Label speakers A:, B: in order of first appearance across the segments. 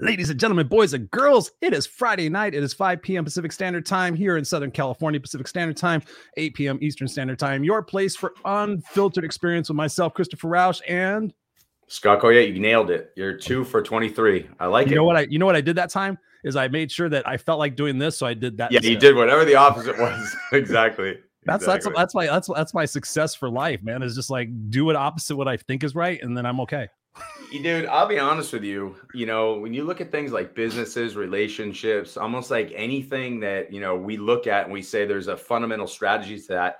A: Ladies and gentlemen, boys and girls, it is Friday night. It is 5 p.m. Pacific Standard Time here in Southern California, Pacific Standard Time, 8 p.m. Eastern Standard Time. Your place for unfiltered experience with myself, Christopher Rausch, and
B: Scott Yeah, You nailed it. You're two for 23. I like
A: you
B: it.
A: You know what I you know what I did that time? Is I made sure that I felt like doing this, so I did that.
B: Yeah, instead. you did whatever the opposite was. exactly.
A: That's
B: exactly.
A: that's that's my that's that's my success for life, man. Is just like do it opposite what I think is right, and then I'm okay.
B: Dude, I'll be honest with you. You know, when you look at things like businesses, relationships, almost like anything that you know we look at and we say there's a fundamental strategy to that.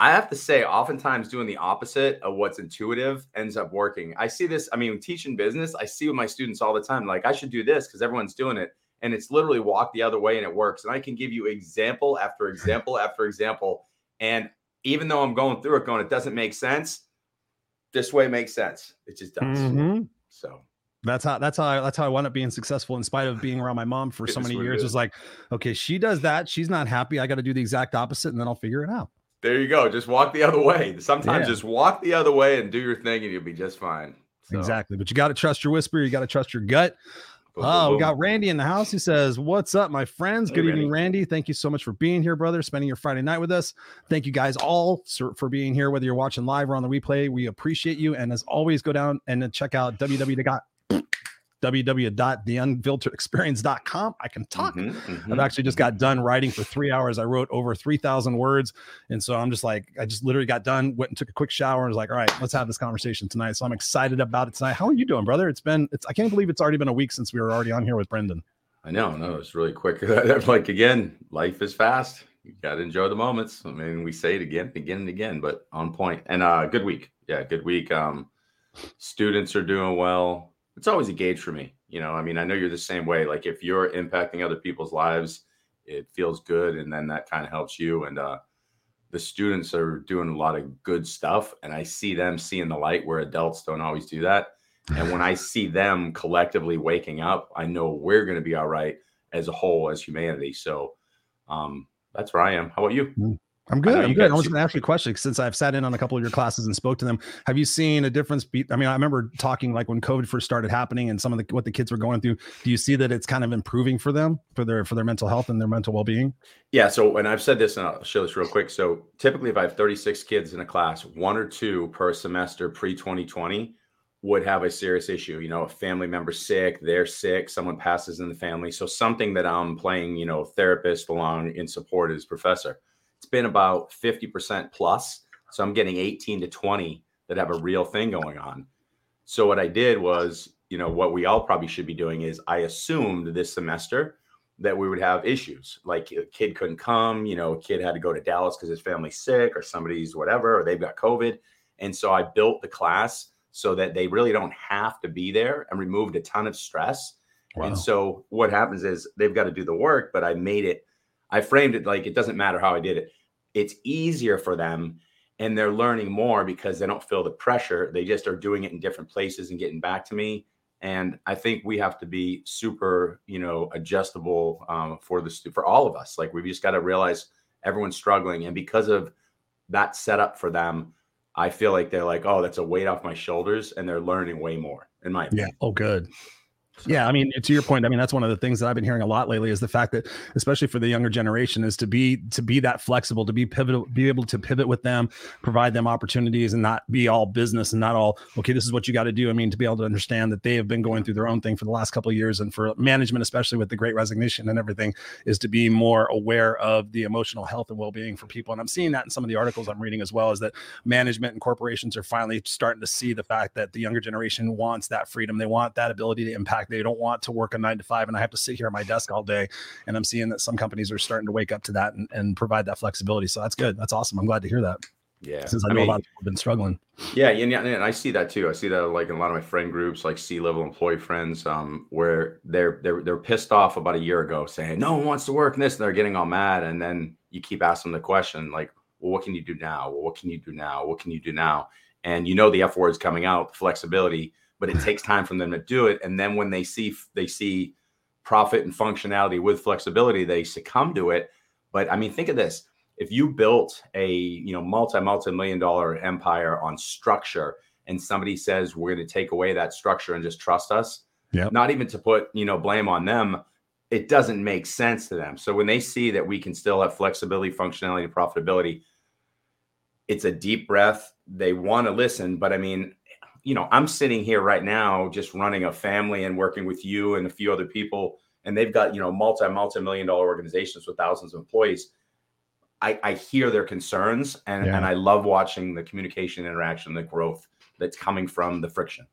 B: I have to say, oftentimes doing the opposite of what's intuitive ends up working. I see this. I mean, teaching business, I see with my students all the time. Like, I should do this because everyone's doing it and it's literally walk the other way and it works. And I can give you example after example after example. And even though I'm going through it, going, it doesn't make sense. This way makes sense. It just does. Mm-hmm. So
A: that's how that's how I, that's how I wound up being successful in spite of being around my mom for so many years. It's like, okay, she does that, she's not happy. I got to do the exact opposite, and then I'll figure it out.
B: There you go. Just walk the other way. Sometimes yeah. just walk the other way and do your thing, and you'll be just fine.
A: So. Exactly. But you got to trust your whisper. You got to trust your gut. Oh, we got Randy in the house. He says, What's up, my friends? Good hey, evening, Randy. Randy. Thank you so much for being here, brother, spending your Friday night with us. Thank you guys all for being here, whether you're watching live or on the replay. We appreciate you. And as always, go down and check out www www.theunfilteredexperience.com. I can talk. Mm-hmm, mm-hmm, I've actually just got done writing for three hours. I wrote over 3,000 words. And so I'm just like, I just literally got done, went and took a quick shower and was like, all right, let's have this conversation tonight. So I'm excited about it tonight. How are you doing, brother? It's been, it's, I can't believe it's already been a week since we were already on here with Brendan.
B: I know, no, it's really quick. like, again, life is fast. You got to enjoy the moments. I mean, we say it again, again and again, but on point. And uh, good week. Yeah, good week. Um, students are doing well it's always a gauge for me. You know, I mean, I know you're the same way. Like if you're impacting other people's lives, it feels good, and then that kind of helps you. And uh, the students are doing a lot of good stuff, and I see them seeing the light where adults don't always do that. And when I see them collectively waking up, I know we're going to be all right as a whole, as humanity. So um, that's where I am. How about you?
A: I'm good. I'm good. I was going to ask you a question since I've sat in on a couple of your classes and spoke to them. Have you seen a difference? Be, I mean, I remember talking like when COVID first started happening and some of the what the kids were going through. Do you see that it's kind of improving for them for their for their mental health and their mental well being?
B: Yeah. So, and I've said this, and I'll show this real quick. So, typically, if I have 36 kids in a class, one or two per semester pre 2020 would have a serious issue. You know, a family member sick, they're sick, someone passes in the family. So, something that I'm playing, you know, therapist along in support is professor it's been about 50% plus. So I'm getting 18 to 20 that have a real thing going on. So what I did was, you know, what we all probably should be doing is I assumed this semester that we would have issues like a kid couldn't come, you know, a kid had to go to Dallas because his family's sick or somebody's whatever, or they've got COVID. And so I built the class so that they really don't have to be there and removed a ton of stress. Wow. And so what happens is they've got to do the work, but I made it I framed it like it doesn't matter how I did it. It's easier for them and they're learning more because they don't feel the pressure. They just are doing it in different places and getting back to me. And I think we have to be super, you know, adjustable um, for the for all of us. Like we've just got to realize everyone's struggling, and because of that setup for them, I feel like they're like, oh, that's a weight off my shoulders, and they're learning way more. In my
A: opinion. yeah, oh, good. Yeah, I mean, to your point, I mean that's one of the things that I've been hearing a lot lately is the fact that, especially for the younger generation, is to be to be that flexible, to be pivotal, be able to pivot with them, provide them opportunities, and not be all business and not all okay. This is what you got to do. I mean, to be able to understand that they have been going through their own thing for the last couple of years, and for management, especially with the Great Resignation and everything, is to be more aware of the emotional health and well being for people. And I'm seeing that in some of the articles I'm reading as well, is that management and corporations are finally starting to see the fact that the younger generation wants that freedom, they want that ability to impact. They don't want to work a nine to five and I have to sit here at my desk all day. And I'm seeing that some companies are starting to wake up to that and, and provide that flexibility. So that's good. That's awesome. I'm glad to hear that.
B: Yeah.
A: Since I, I know mean, a lot of people have been struggling.
B: Yeah. And, and I see that too. I see that like in a lot of my friend groups, like C level employee friends, um, where they're, they're, they're pissed off about a year ago saying, no one wants to work in this. And they're getting all mad. And then you keep asking the question, like, well, what can you do now? Well, what can you do now? What can you do now? And you know, the F word is coming out, flexibility but it takes time for them to do it. And then when they see they see profit and functionality with flexibility, they succumb to it. But I mean, think of this: if you built a you know multi multi million dollar empire on structure and somebody says we're going to take away that structure and just trust us,
A: Yep.
B: not even to put you know blame on them, it doesn't make sense to them. So when they see that we can still have flexibility, functionality, and profitability, it's a deep breath. They want to listen, but I mean, you know, I'm sitting here right now just running a family and working with you and a few other people, and they've got you know multi multi million dollar organizations with thousands of employees. I, I hear their concerns and,
A: Yeah.
B: and I love watching the communication interaction, the growth that's coming from the friction.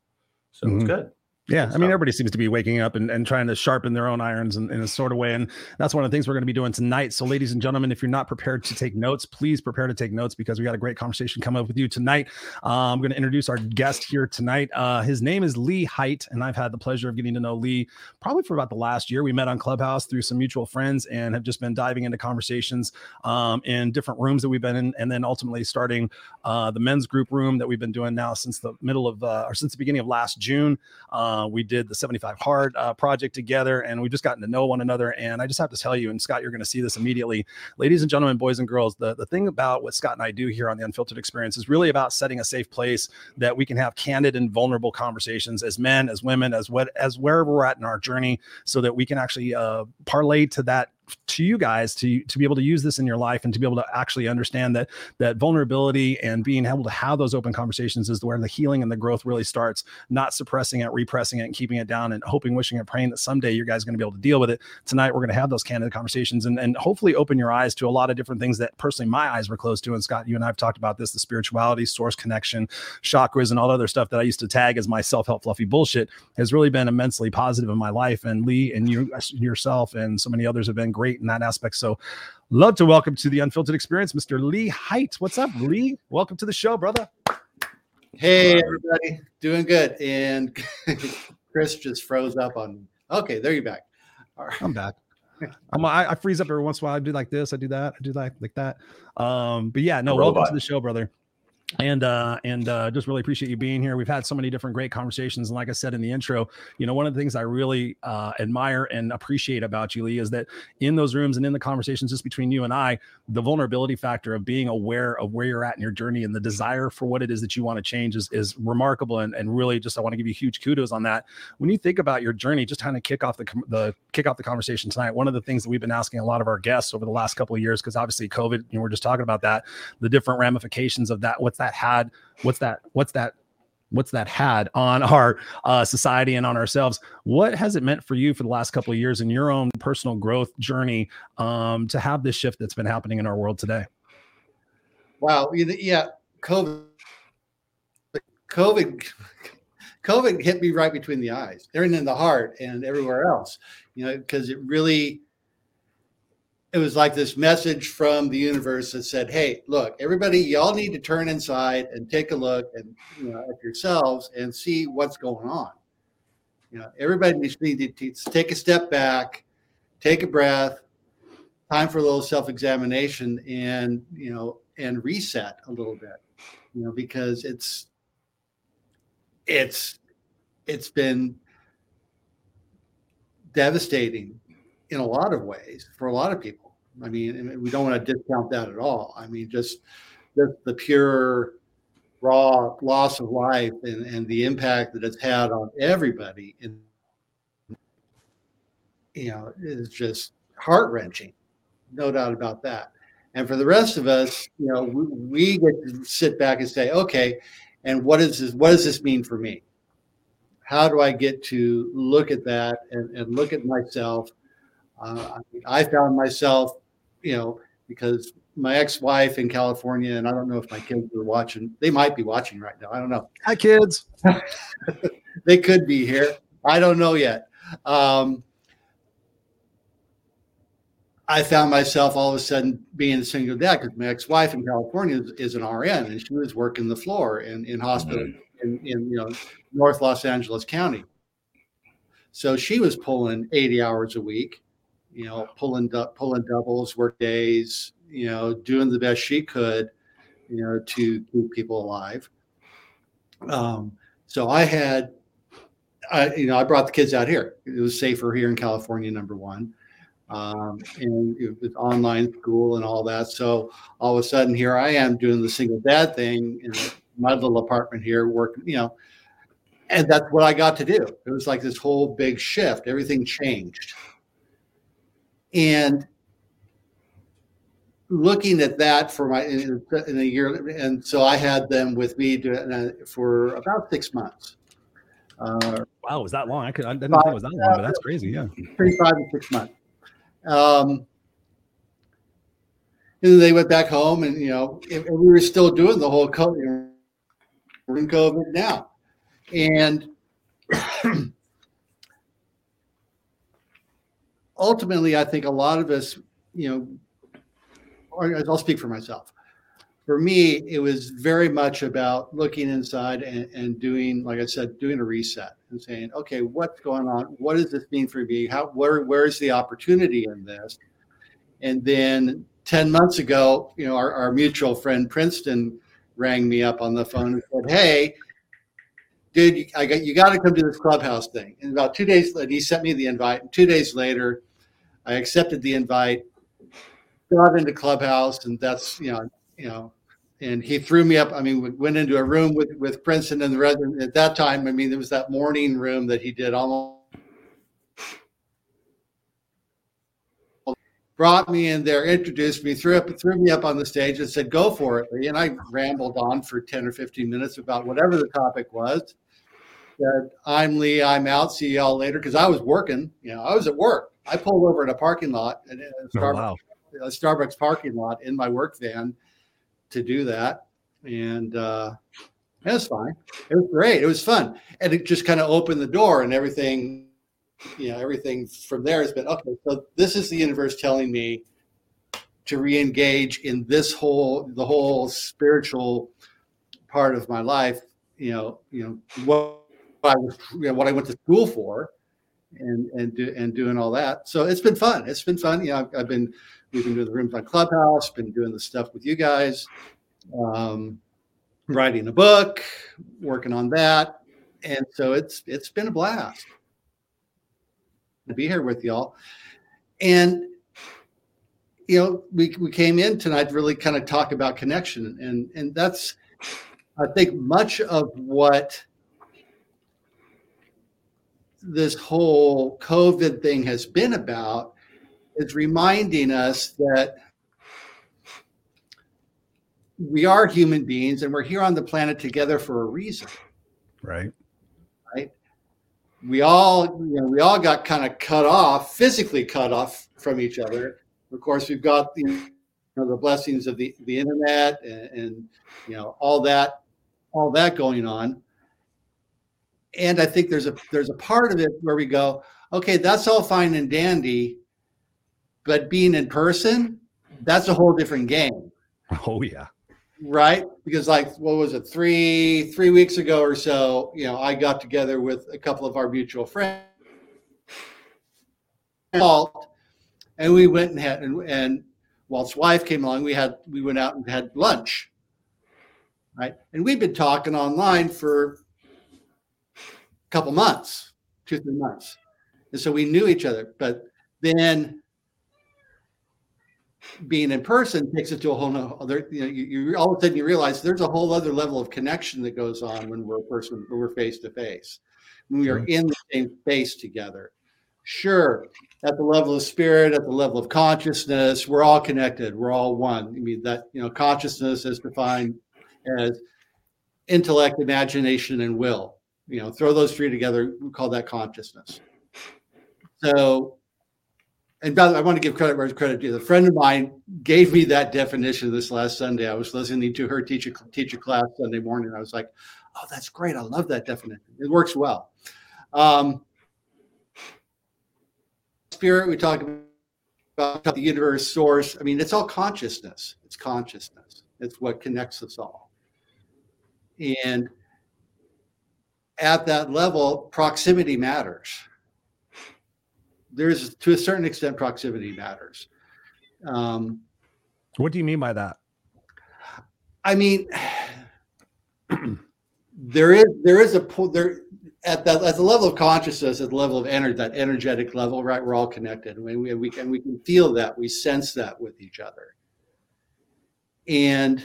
B: So it's
A: Mhm.
B: good.
A: Yeah, I mean, everybody seems to be waking up and, and trying to sharpen their own irons in, in a sort of way. And that's one of the things we're going to be doing tonight. So, ladies and gentlemen, if you're not prepared to take notes, please prepare to take notes because we got a great conversation coming up with you tonight. Uh, I'm going to introduce our guest here tonight. Uh, his name is Lee Hite, and I've had the pleasure of getting to know Lee probably for about the last year. We met on Clubhouse through some mutual friends and have just been diving into conversations um, in different rooms that we've been in, and then ultimately starting uh, the men's group room that we've been doing now since the middle of uh, or since the beginning of last June. Uh, we did the 75 Hard uh, project together, and we've just gotten to know one another. And I just have to tell you, and Scott, you're going to see this immediately, ladies and gentlemen, boys and girls. The the thing about what Scott and I do here on the Unfiltered Experience is really about setting a safe place that we can have candid and vulnerable conversations as men, as women, as what as wherever we're at in our journey, so that we can actually uh, parlay to that to you guys to to be able to use this in your life and to be able to actually understand that that vulnerability and being able to have those open conversations is where the healing and the growth really starts not suppressing it repressing it and keeping it down and hoping wishing and praying that someday you guys are going to be able to deal with it. Tonight we're going to have those candid conversations and, and hopefully open your eyes to a lot of different things that personally my eyes were closed to and scott you and i've talked about this the spirituality source connection chakras and all the other stuff that i used to tag as my self-help fluffy bullshit has really been immensely positive in my life and lee and you yourself and so many others have been great in that aspect so love to welcome to the unfiltered experience mr lee hite what's up lee welcome to the show brother
C: Hey, everybody, doing good. And Chris just froze up on me. Okay, there you're back. All right.
A: i'm back I'm, I, I freeze up every once in a while. I do like this. I do that. I do like like that. Um, but yeah, no, welcome to the show, brother. And uh, and uh, just really appreciate you being here. We've had so many different great conversations, and like I said in the intro, you know, one of the things I really uh, admire and appreciate about you, Lee, is that in those rooms and in the conversations just between you and I, the vulnerability factor of being aware of where you're at in your journey and the desire for what it is that you want to change is is remarkable. And and really, just I want to give you huge kudos on that. When you think about your journey, just kind of kick off the the kick off the conversation tonight. One of the things that we've been asking a lot of our guests over the last couple of years, because obviously COVID, you know, we're just talking about that, the different ramifications of that. What's that had? What's that? What's that? What's that had on our uh, society and on ourselves? What has it meant for you for the last couple of years in your own personal growth journey um, to have this shift that's been happening in our world today?
C: Wow. Yeah, COVID. COVID. COVID hit me right between the eyes, and in the heart, and everywhere else. You know, because it really, it was like this message from the universe that said, "Hey, look, everybody, y'all need to turn inside and take a look and you know at yourselves and see what's going on." You know, everybody needs to take a step back, take a breath, time for a little self-examination, and you know, and reset a little bit. You know, because it's it's it's been devastating in a lot of ways for a lot of people. I mean, we don't want to discount that at all. I mean, just the, the pure raw loss of life and, and the impact that it's had on everybody you know is just heart wrenching, no doubt about that. And for the rest of us, you know, we, we get to sit back and say, okay, and what is this? What does this mean for me? How do I get to look at that and, and look at myself? Uh, I found myself, you know, because my ex-wife in California, and I don't know if my kids are watching. They might be watching right now. I don't know.
A: Hi, kids.
C: they could be here. I don't know yet. Um, I found myself all of a sudden being a single dad because my ex-wife in California is, is, an RN and she was working the floor in, in hospital mm-hmm. in, in you know North Los Angeles County. So she was pulling 80 hours a week, you know, pulling pulling doubles, work days, you know, doing the best she could, you know, to keep people alive. Um, so I had, I you know, I brought the kids out here. It was safer here in California, number one um, and it was online school and all that. So all of a sudden, here I am doing the single dad thing, in my little apartment here, working, you know, and that's what I got to do. It was like this whole big shift. Everything changed. And looking at that for my in, in a year, and so I had them with me to, uh, for about six months.
A: Uh, wow, was that long? I, could, I didn't think it was that long, but that's crazy. Yeah,
C: three, five, and six months. Um, and they went back home, and you know, and we were still doing the whole COVID. You know, we're in COVID now, and ultimately, I think a lot of us, you know, or I'll speak for myself. For me, it was very much about looking inside and, and doing, like I said, doing a reset and saying, okay, what's going on? What does this mean for me? How where where's the opportunity in this? And then 10 months ago, you know, our, our mutual friend Princeton rang me up on the phone and said, Hey, dude, I got you got to come to this clubhouse thing. And about two days later, he sent me the invite. And two days later, I accepted the invite, got into clubhouse, and that's you know, you know, and he threw me up. I mean, we went into a room with with Princeton and the resident at that time. I mean, there was that morning room that he did almost brought me in there, introduced me, threw up, threw me up on the stage, and said, "Go for it." And I rambled on for ten or fifteen minutes about whatever the topic was. Said, "I'm Lee. I'm out. See y'all later." Because I was working. You know, I was at work. I pulled over in a parking lot, a Starbucks, oh, wow. a Starbucks parking lot in my work van to do that, and uh, it was fine. It was great. It was fun, and it just kind of opened the door, and everything you know everything from there has been okay so this is the universe telling me to re-engage in this whole the whole spiritual part of my life you know you know what i was you know, what i went to school for and and do, and doing all that. So it's been fun. It's been fun. You know I've, I've been we've been doing the rooms on clubhouse been doing the stuff with you guys um, writing a book working on that. And so it's it's been a blast to be here with y'all. And you know, we we came in tonight to really kind of talk about connection, and and that's I think much of what this whole COVID thing has been about is reminding us that we are human beings and we're here on the planet together for a reason.
A: Right Right.
C: we all you know we all got kind of cut off physically cut off from each other of course we've got the you know, the blessings of the, the internet and, and you know all that all that going on and i think there's a there's a part of it where we go okay that's all fine and dandy but being in person that's a whole different game.
A: Oh yeah.
C: Right? Because like what was it three three weeks ago or so you know i got together with a couple of our mutual friends and we went and had and, and walt's wife came along. We had we went out and had lunch. Right? And we've been talking online for couple months two three months. And so we knew each other but then being in person takes it to a whole other you know you, you, all of a sudden you realize there's a whole other level of connection that goes on when we're a person when we're face to face when we are in the same space together. Sure at the level of spirit at the level of consciousness we're all connected we're all one. I mean that you know consciousness is defined as intellect imagination and will you know throw those three together we call that consciousness so and by the way, I want to give credit where credit due. A friend of mine gave me that definition this last Sunday. I was listening to her teach a, teach a class Sunday morning. I was like, oh, that's great. I love that definition. It works well. Um, spirit, we talk about the universe source. I mean, it's all consciousness. It's consciousness. It's what connects us all. And at that level, proximity matters there's to a certain extent proximity matters. Um,
A: what do you mean by that?
C: I mean, there is there is a there at that at the level of consciousness, at the level of energy, that energetic level, right? We're all connected. We, we, we can we can feel that, we sense that with each other, and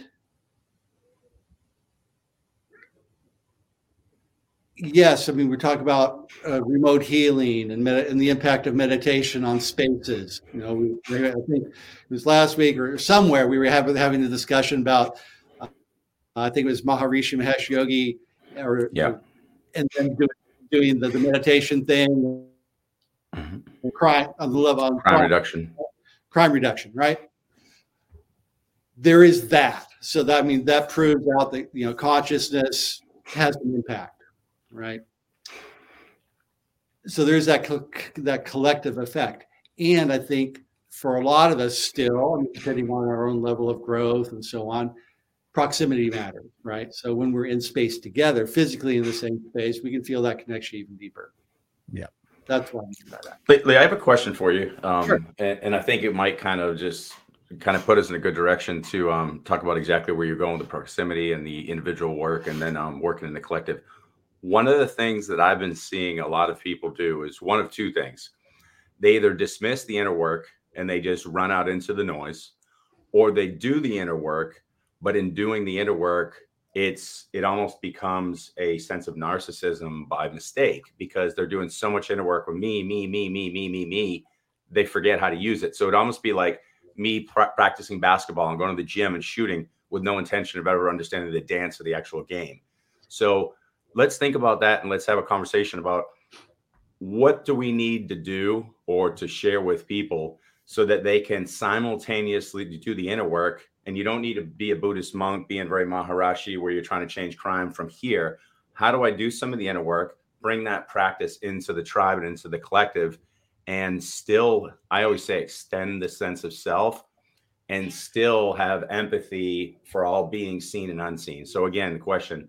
C: yes, I mean, we talk about uh, remote healing and, med- and the impact of meditation on spaces. You know, we, I think it was last week or somewhere we were having, having a discussion about, uh, I think it was Maharishi Mahesh Yogi, or,
B: yeah.
C: and then doing, doing the, the meditation thing, mm-hmm. crime on the level
B: on crime, crime reduction,
C: crime reduction, right? There is that. So that I mean that proves out that you know consciousness has an impact right? So there's that co- that collective effect, and I think for a lot of us still, I mean, depending on our own level of growth and so on, proximity matters, right? So when we're in space together, physically in the same space, we can feel that connection even deeper.
A: Yeah.
C: That's why I'm about
B: that. Lee, I have a question for you. Um, sure. and, and I think it might kind of just kind of put us in a good direction to um, talk about exactly where you're going, with the proximity and the individual work, and then um, working in the collective one of the things that I've been seeing a lot of people do is one of two things. They either dismiss the inner work and they just run out into the noise, or they do the inner work, but in doing the inner work, it's it almost becomes a sense of narcissism by mistake because they're doing so much inner work with me, me, me, me, me, me, me. They forget how to use it. So it almost be like me pr- practicing basketball and going to the gym and shooting with no intention of ever understanding the dance of the actual game. So let's think about that and let's have a conversation about what do we need to do or to share with people so that they can simultaneously do the inner work. And you don't need to be a buddhist monk being very maharishi where you're trying to change crime from here. How do i do some of the inner work bring that practice into the tribe and into the collective and still i always say extend the sense of self and still have empathy for all being seen and unseen? So again the question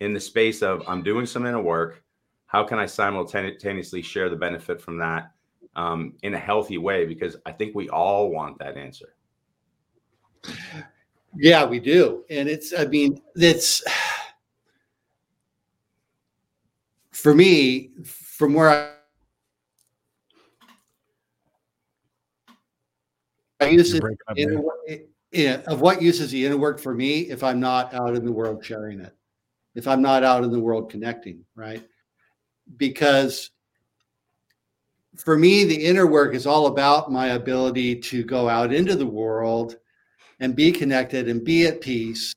B: in the space of I'm doing some inner work. How can I simultaneously share the benefit from that um, in a healthy way? Because I think we all want that answer.
C: Yeah, we do. And it's, I mean, it's for me, from where I, I use it, in, in, of what use is the inner work for me if I'm not out in the world sharing it? If I'm not out in the world connecting, right? Because for me, the inner work is all about my ability to go out into the world and be connected and be at peace,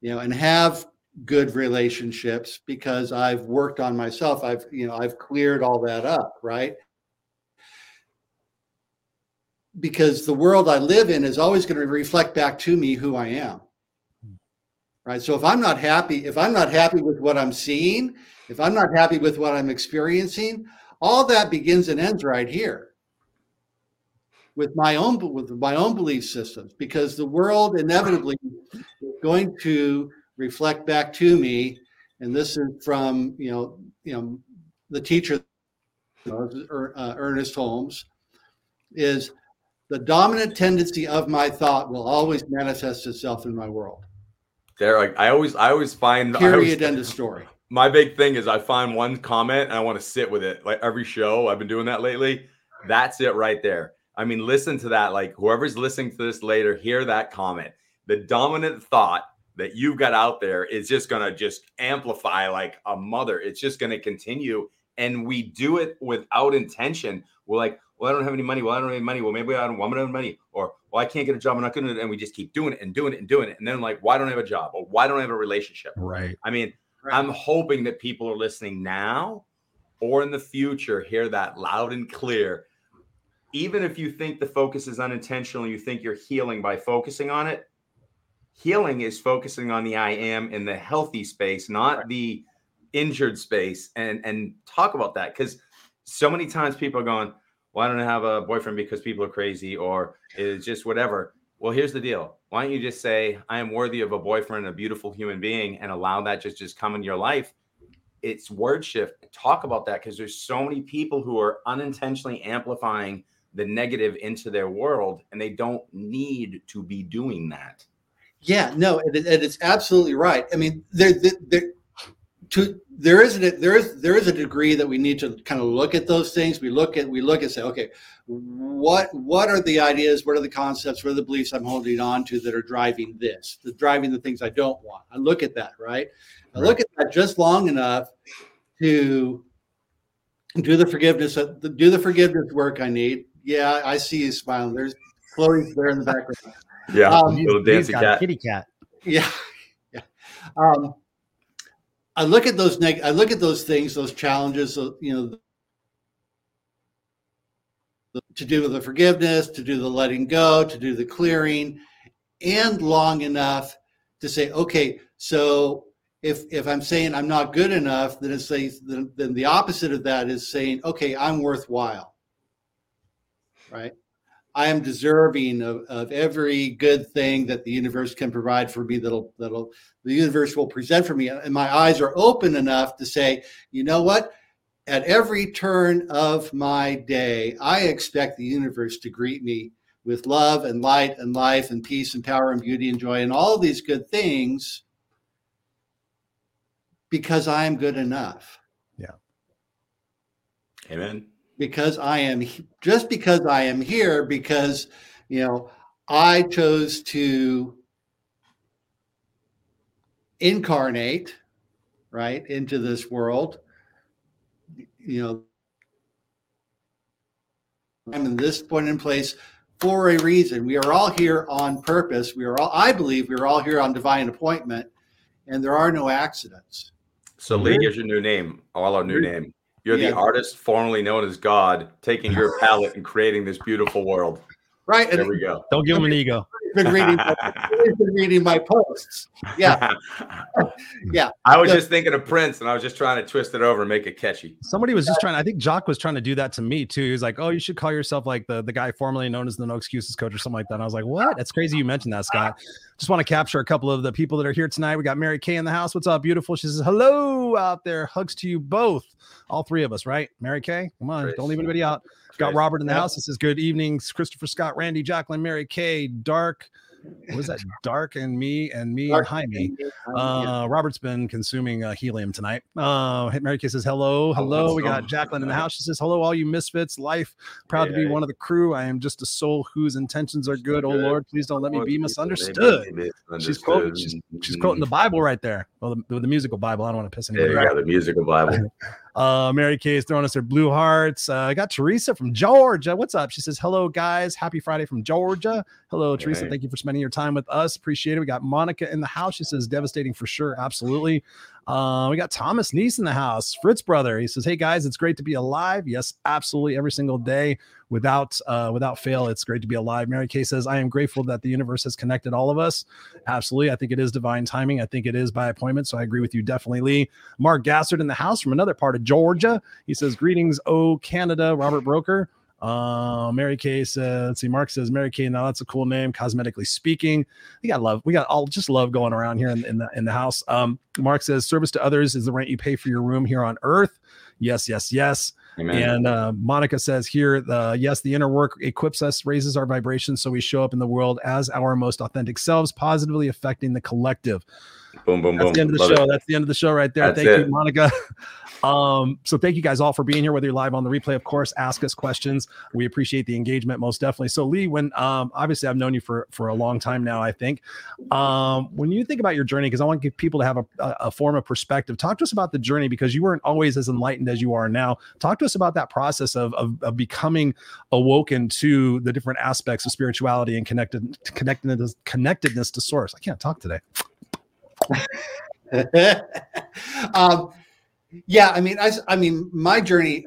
C: you know, and have good relationships because I've worked on myself. I've, you know, I've cleared all that up, right? Because the world I live in is always going to reflect back to me who I am right? So if i'm not happy if i'm not happy with what i'm seeing if i'm not happy with what i'm experiencing all that begins and ends right here with my own with my own belief systems because the world inevitably is going to reflect back to me. And this is from you know you know the teacher uh, ernest holmes is the dominant tendency of my thought will always manifest itself in my world
B: there, like I always, I always find
C: period
B: always,
C: end of story.
B: My big thing is I find one comment and I want to sit with it. Like every show, I've been doing that lately. That's it right there. I mean, listen to that. Like whoever's listening to this later, hear that comment. The dominant thought that you've got out there is just going to just amplify like a mother. It's just going to continue. And we do it without intention. We're like, well, I don't have any money. Well, I don't have any money. Well, maybe I don't want to have money. Or, well, I can't get a job. and I'm not going to. And we just keep doing it and doing it and doing it. And then, like, why don't I have a job? Or why don't I have a relationship?
A: Right.
B: I mean, right. I'm hoping that people are listening now or in the future hear that loud and clear. Even if you think the focus is unintentional, you think you're healing by focusing on it. Healing is focusing on the I am in the healthy space, not right. the injured space. And and talk about that because so many times people are going, why don't I have a boyfriend because people are crazy or it's just whatever. Well, here's the deal. Why don't you just say, I am worthy of a boyfriend, a beautiful human being, and allow that just just come in your life? It's word shift. Talk about that because there's so many people who are unintentionally amplifying the negative into their world, and they don't need to be doing that.
C: Yeah, no, and, it's absolutely right. I mean, there, to there is a, there is there is a degree that we need to kind of look at those things. We look at we look and say, okay, what what are the ideas? What are the concepts? What are the beliefs I'm holding on to that are driving this? The driving the things I don't want. I look at that, right? I look at that just long enough to do the forgiveness do the forgiveness work I need. Yeah, I see you smiling. There's Chloe's there in the background.
B: Yeah, um, little dancing cat.
A: kitty cat.
C: Yeah, yeah. Um, I look at those neg- I look at those things, those challenges. Uh, you know, to do the forgiveness, to do the letting go, to do the clearing, and long enough to say, okay, so if if I'm saying I'm not good enough, then it's say then, then the opposite of that is saying, okay, I'm worthwhile. Right? I am deserving of, of every good thing that the universe can provide for me that'll that'll the universe will present for me. And my eyes are open enough to say, you know what? At every turn of my day, I expect the universe to greet me with love and light and life and peace and power and beauty and joy and all these good things because I am good enough.
A: Yeah.
B: Amen
C: because I am just because I am here because you know I chose to incarnate right into this world you know I'm in this point in place for a reason we are all here on purpose we are all I believe we are all here on divine appointment and there are no accidents
B: so Lee, here's your new name all our new name you're yeah. the artist formerly known as God, taking your palette and creating this beautiful world.
C: Right.
B: There and we go.
A: Don't give him an ego.
C: Been reading, been reading my posts. Yeah. yeah.
B: I was so, just thinking of Prince and I was just trying to twist it over and make it catchy.
A: Somebody was just trying, I think Jock was trying to do that to me too. He was like, Oh, you should call yourself like the, the guy formerly known as the no excuses coach or something like that. And I was like, What? That's crazy you mentioned that, Scott. Just want to capture a couple of the people that are here tonight. We got Mary Kay in the house. What's up, beautiful? She says, Hello out there. Hugs to you both all three of us, right? Mary Kay, come on, Trace. don't leave anybody out. Got Robert in the house. This says good evening, Christopher Scott, Randy, Jacqueline, Mary Kay, Dark, what was that? Dark and me and me Dark and Jaime. Uh, Robert's been consuming uh, helium tonight. Uh, Mary Kay says hello, hello. We got Jacqueline in the house. She says hello, all you misfits. Life, proud to be one of the crew. I am just a soul whose intentions are good. Oh Lord, please don't let me be misunderstood. She's quoting. She's, she's quoting the Bible right there. Well, the, the musical Bible. I don't want to piss anybody.
B: Yeah, the musical Bible.
A: Uh, Mary Kay is throwing us her blue hearts. Uh, I got Teresa from Georgia. What's up? She says, Hello, guys. Happy Friday from Georgia. Hello, Teresa. Thank you for spending your time with us. Appreciate it. We got Monica in the house. She says, Devastating for sure. Absolutely. Uh, we got Thomas Neese in the house, Fritz brother. He says, "Hey guys, it's great to be alive. Yes, absolutely, every single day, without uh, without fail, it's great to be alive." Mary Kay says, "I am grateful that the universe has connected all of us. Absolutely, I think it is divine timing. I think it is by appointment. So I agree with you definitely, Lee." Mark Gassard in the house from another part of Georgia. He says, "Greetings, oh Canada, Robert Broker." Uh, Mary Kay says, let's see, Mark says Mary Kay. Now that's a cool name, cosmetically speaking. We got love. We got all just love going around here in, in the in the house. Um, Mark says, service to others is the rent you pay for your room here on earth. Yes, yes, yes. Amen. And uh, Monica says here, the yes, the inner work equips us, raises our vibrations, so we show up in the world as our most authentic selves, positively affecting the collective.
B: Boom, boom,
A: That's
B: boom.
A: the end of the
B: Love
A: show.
B: It.
A: That's the end of the show right there.
B: That's
A: Thank
B: it.
A: you, Monica. Um, so thank you guys all for being here, whether you're live on the replay, of course, ask us questions. We appreciate the engagement most definitely. So Lee, when um obviously I've known you for for a long time now, I think. Um, when you think about your journey, because I want to give people to have a, a form of perspective, talk to us about the journey because you weren't always as enlightened as you are now. Talk to us about that process of of, of becoming awoken to the different aspects of spirituality and connected connectedness connectedness to source. I can't talk today.
C: um, yeah, I mean, I, I mean, my journey,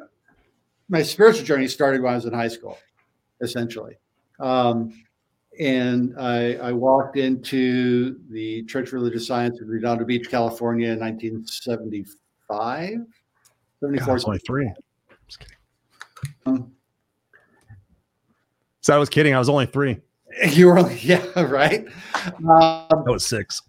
C: my spiritual journey started when I was in high school, essentially. Um, and I, I, walked into the Church of Religious Science in Redondo Beach, California in 1975. 74. God,
A: 23. Just kidding. Um, so I was kidding. I was only three.
C: You were, yeah, right. Um,
A: I was six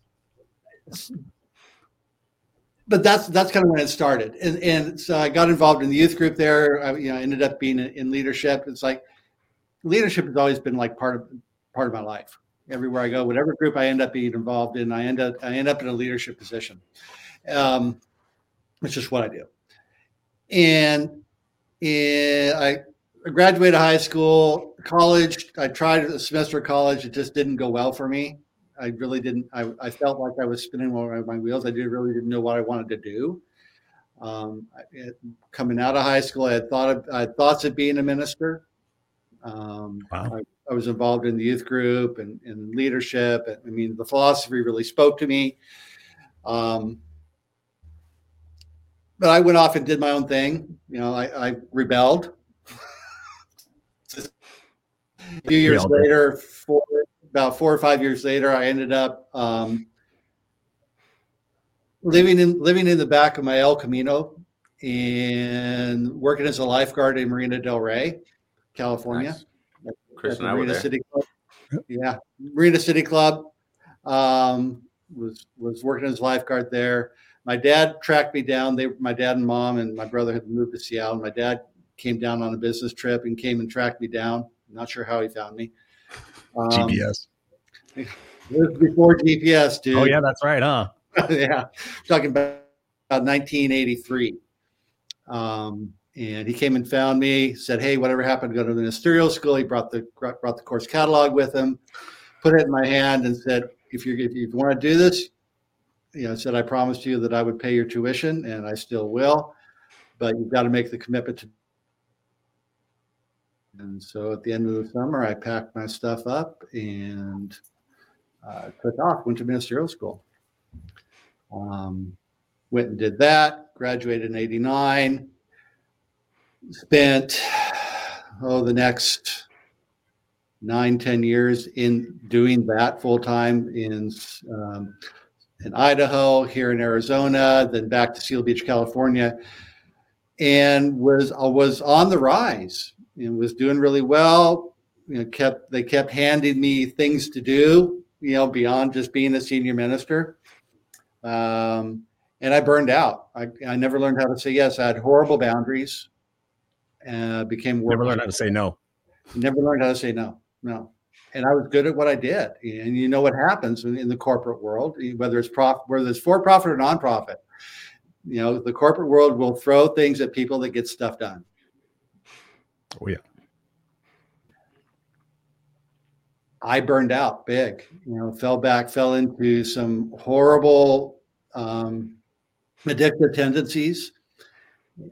C: but that's that's kind of when it started, and and so I got involved in the youth group there. I, you know, ended up being in leadership. It's like leadership has always been like part of part of my life. Everywhere I go, whatever group I end up being involved in, I end up I end up in a leadership position. Um, It's just what I do. And, and I graduated high school, college. I tried a semester of college. It just didn't go well for me. I really didn't. I, I felt like I was spinning my wheels. I did, really didn't know what I wanted to do. Um, it, coming out of high school, I had thought of, I had thoughts of being a minister. Um, wow. I, I, was involved in the youth group and, and leadership. I mean, the philosophy really spoke to me. Um, but I went off and did my own thing. You know, I, I rebelled. a few years later, four, about four or five years later, I ended up um, living in living in the back of my El Camino and working as a lifeguard in Marina Del Rey, California.
B: Nice. Chris and I Marina
C: City Club. Yeah, Marina City Club. Um, was was working as a lifeguard there. My dad tracked me down. They, my dad and mom and my brother had moved to Seattle. My dad came down on a business trip and came and tracked me down. not sure how he found me.
A: Um, GPS.
C: Before GPS, dude.
A: Oh yeah, that's right, huh?
C: yeah, talking about, about 1983. Um, and he came and found me. Said, "Hey, whatever happened? Go to the ministerial school." He brought the brought the course catalog with him, put it in my hand, and said, "If you if you want to do this, you know," said, "I promised you that I would pay your tuition, and I still will, but you've got to make the commitment to." And so, at the end of the summer, I packed my stuff up and uh, took off. Went to ministerial school. Um, went and did that, graduated in 89, spent, oh, the next nine, 10 years in doing that full time in, um, in Idaho, here in Arizona, then back to Seal Beach, California, and was was on the rise and was doing really well. You know, kept they kept handing me things to do, you know, beyond just being a senior minister. Um, and I burned out. I, I never learned how to say yes. I had horrible boundaries. Uh, became
A: never learned how to say no.
C: Never learned how to say no. No. And I was good at what I did. And you know what happens in, in the corporate world, whether it's prof, whether it's for profit or nonprofit. You know, the corporate world will throw things at people that get stuff done.
A: Oh yeah.
C: I burned out big, you know, fell back, fell into some horrible um, addictive tendencies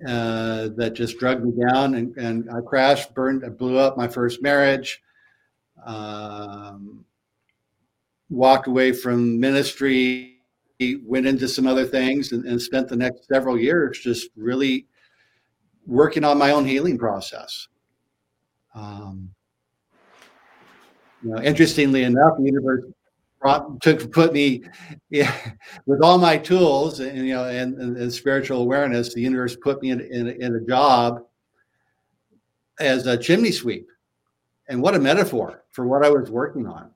C: uh, that just drugged me down. And, and I crashed, burned, I blew up my first marriage, um, walked away from ministry, went into some other things, and, and spent the next several years just really working on my own healing process. Um, you know, interestingly enough, the universe brought, took put me yeah, with all my tools and you know and, and, and spiritual awareness. The universe put me in, in, in a job as a chimney sweep, and what a metaphor for what I was working on.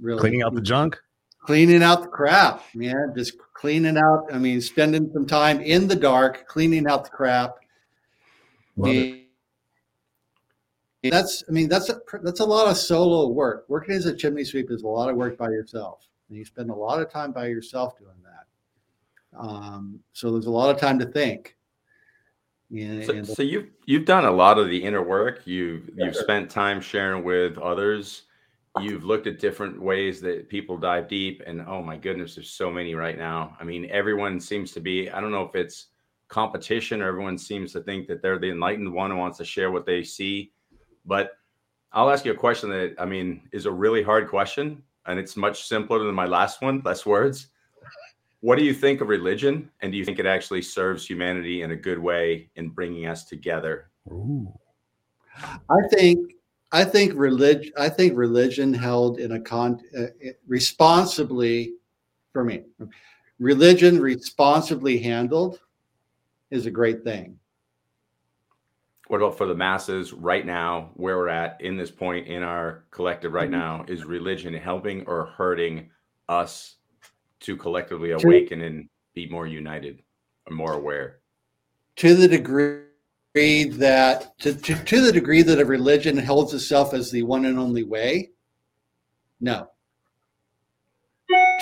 A: Really, cleaning out the junk,
C: cleaning out the crap, man. Just cleaning out. I mean, spending some time in the dark, cleaning out the crap. Love and, it. That's i mean that's a that's a lot of solo work. Working as a chimney sweep is a lot of work by yourself and you spend a lot of time by yourself doing that. Um, so there's a lot of time to think.
B: And, so, and so you've you've done a lot of the inner work. You've you've spent time sharing with others. You've looked at different ways that people dive deep and oh my goodness there's so many right now. I mean everyone seems to be i don't know if it's competition or everyone seems to think that they're the enlightened one who wants to share what they see but I'll ask you a question that I mean is a really hard question, and it's much simpler than my last one, less words. What do you think of religion, and do you think it actually serves humanity in a good way in bringing us together?
C: Ooh. I think I think religion I think religion held in a con uh, responsibly for me. Religion responsibly handled is a great thing.
B: What about for the masses right now, where we're at in this point in our collective right mm-hmm. now? Is religion helping or hurting us to collectively awaken and be more united or more aware?
C: To the degree that to, to, to the degree that a religion holds itself as the one and only way, no.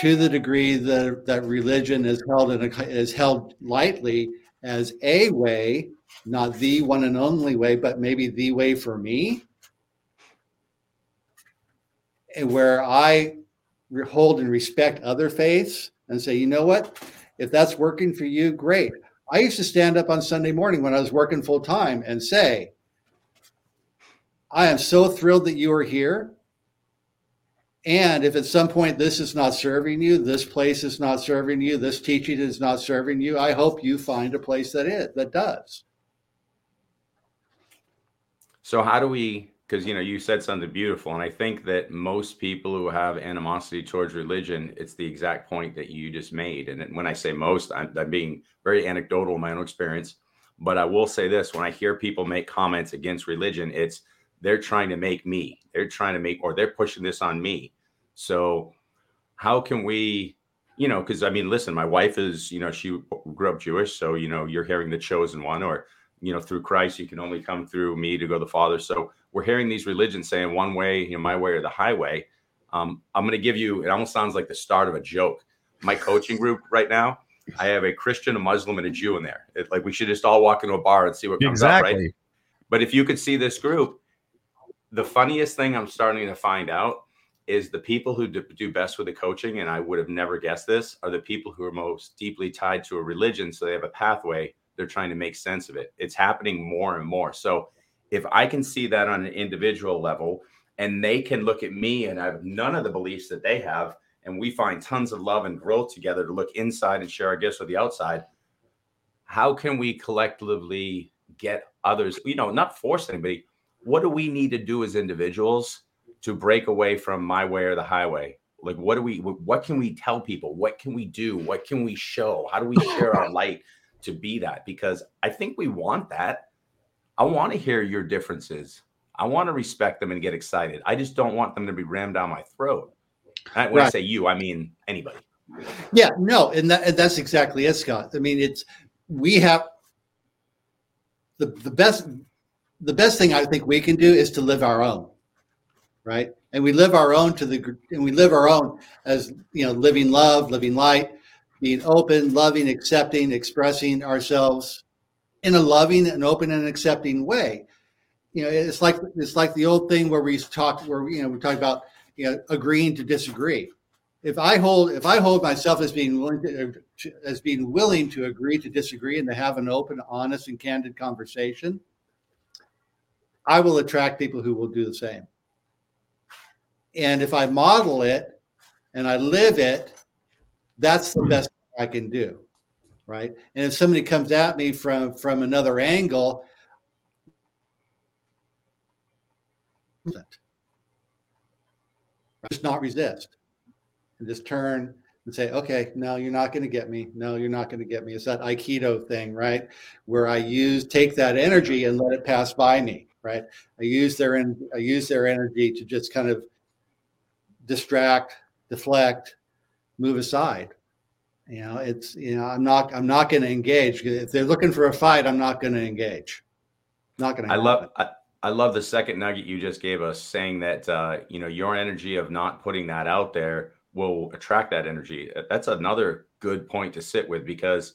C: To the degree that that religion is held in a, is held lightly as a way, not the one and only way, but maybe the way for me, and where I hold and respect other faiths and say, you know what, if that's working for you, great. I used to stand up on Sunday morning when I was working full time and say, I am so thrilled that you are here. And if at some point this is not serving you, this place is not serving you, this teaching is not serving you, I hope you find a place that is that does.
B: So how do we because you know you said something beautiful and I think that most people who have animosity towards religion, it's the exact point that you just made. And when I say most, I'm, I'm being very anecdotal in my own experience. But I will say this when I hear people make comments against religion, it's they're trying to make me, they're trying to make, or they're pushing this on me so, how can we, you know, because I mean, listen, my wife is, you know, she grew up Jewish. So, you know, you're hearing the chosen one, or, you know, through Christ, you can only come through me to go to the Father. So, we're hearing these religions saying one way, you know, my way or the highway. Um, I'm going to give you, it almost sounds like the start of a joke. My coaching group right now, I have a Christian, a Muslim, and a Jew in there. It, like we should just all walk into a bar and see what comes exactly. right? But if you could see this group, the funniest thing I'm starting to find out is the people who do best with the coaching, and I would have never guessed this, are the people who are most deeply tied to a religion. So they have a pathway. They're trying to make sense of it. It's happening more and more. So if I can see that on an individual level, and they can look at me and I have none of the beliefs that they have, and we find tons of love and growth together to look inside and share our gifts with the outside, how can we collectively get others, you know, not force anybody? What do we need to do as individuals? to break away from my way or the highway? Like what do we what can we tell people? What can we do? What can we show? How do we share our light to be that? Because i think we want that. I want to hear your differences. I want to respect them and get excited. I just don't want them to be rammed down my throat. When right. i say you i mean anybody.
C: Yeah no and, that, and that's exactly it scott. I mean it's we have the, the best the best thing i think we can do is to live our own right? And we live our own to the and we live our own as you know, living love, living light, being open, loving, accepting, expressing ourselves in a loving and open and accepting way. You know, it's like it's like the old thing where we talk where you know we talk about you know agreeing to disagree. If I hold if I hold myself as being willing to as being willing to agree to disagree and to have an open, honest, and candid conversation, I will attract people who will do the same. And if I model it and I live it, that's the best I can do. Right. And if somebody comes at me from from another angle, just not resist and just turn and say, okay, no, you're not going to get me. No, you're not going to get me. It's that Aikido thing, right? Where I use take that energy and let it pass by me, right? I use their I use their energy to just kind of distract, deflect, move aside. You know, it's you know, I'm not I'm not going to engage. If they're looking for a fight, I'm not going to engage. Not going to.
B: I love I, I love the second nugget you just gave us, saying that uh, you know your energy of not putting that out there will attract that energy. That's another good point to sit with because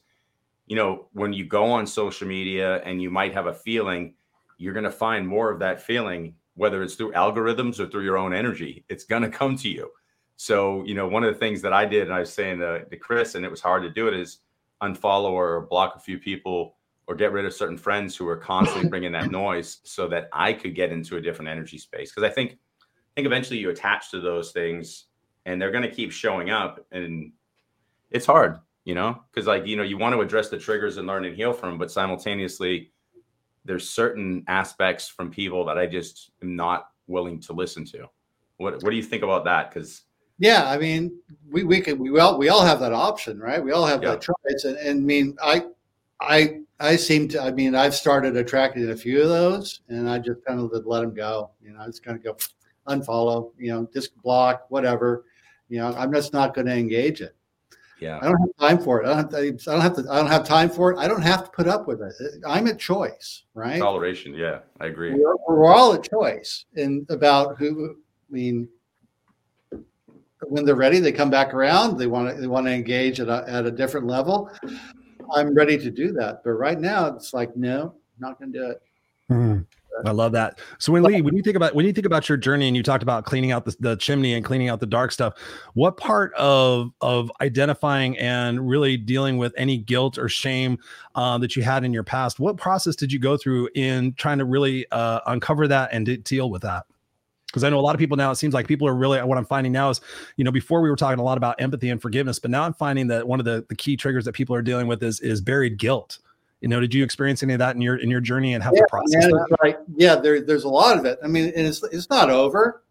B: you know when you go on social media and you might have a feeling, you're going to find more of that feeling whether it's through algorithms or through your own energy, it's going to come to you. So, you know, one of the things that I did, and I was saying to, to Chris, and it was hard to do it, is unfollow or block a few people or get rid of certain friends who are constantly bringing that noise so that I could get into a different energy space. Because I think, I think eventually you attach to those things and they're going to keep showing up. And it's hard, you know, because like, you know, you want to address the triggers and learn and heal from, but simultaneously, there's certain aspects from people that I just am not willing to listen to. What what do you think about that? Because
C: yeah, I mean, we we can we all we all have that option, right? We all have yeah. that choice, and, and I mean, I I I seem to. I mean, I've started attracting a few of those, and I just kind of let them go. You know, I just kind of go unfollow, you know, just block, whatever. You know, I'm just not going to engage it.
B: Yeah.
C: I don't have time for it. I don't, have to, I don't have to. I don't have time for it. I don't have to put up with it. I'm at choice, right?
B: Toleration. Yeah, I agree.
C: We're, we're all at choice, and about who. I mean, when they're ready, they come back around. They want to. They want to engage at a, at a different level. I'm ready to do that. But right now, it's like, no, not going to do it.
A: Mm. I love that. So when Lee, when you think about when you think about your journey and you talked about cleaning out the, the chimney and cleaning out the dark stuff, what part of of identifying and really dealing with any guilt or shame uh, that you had in your past, what process did you go through in trying to really uh, uncover that and deal with that? because I know a lot of people now, it seems like people are really, what I'm finding now is, you know, before we were talking a lot about empathy and forgiveness, but now I'm finding that one of the, the key triggers that people are dealing with is, is buried guilt. You know, did you experience any of that in your, in your journey and have
C: yeah,
A: to process
C: man, Like, yeah, there, there's a lot of it. I mean, and it's, it's not over.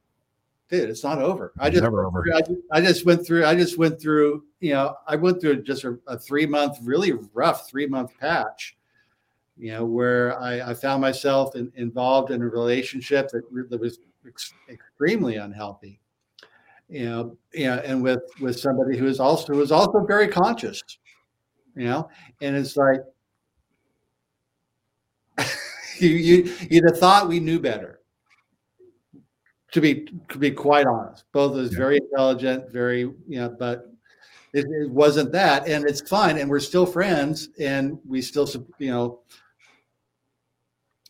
C: Dude, it's not over. I just,
A: never over.
C: I, I just went through, I just went through, you know, I went through just a, a three month, really rough three month patch you know, where I, I found myself in, involved in a relationship that, that was ex- extremely unhealthy. You know, you know, and with with somebody who is also was also very conscious, you know, and it's like you you you'd have thought we knew better. To be to be quite honest, both is yeah. very intelligent, very you know, but it, it, wasn't that, and it's fine, and we're still friends, and we still you know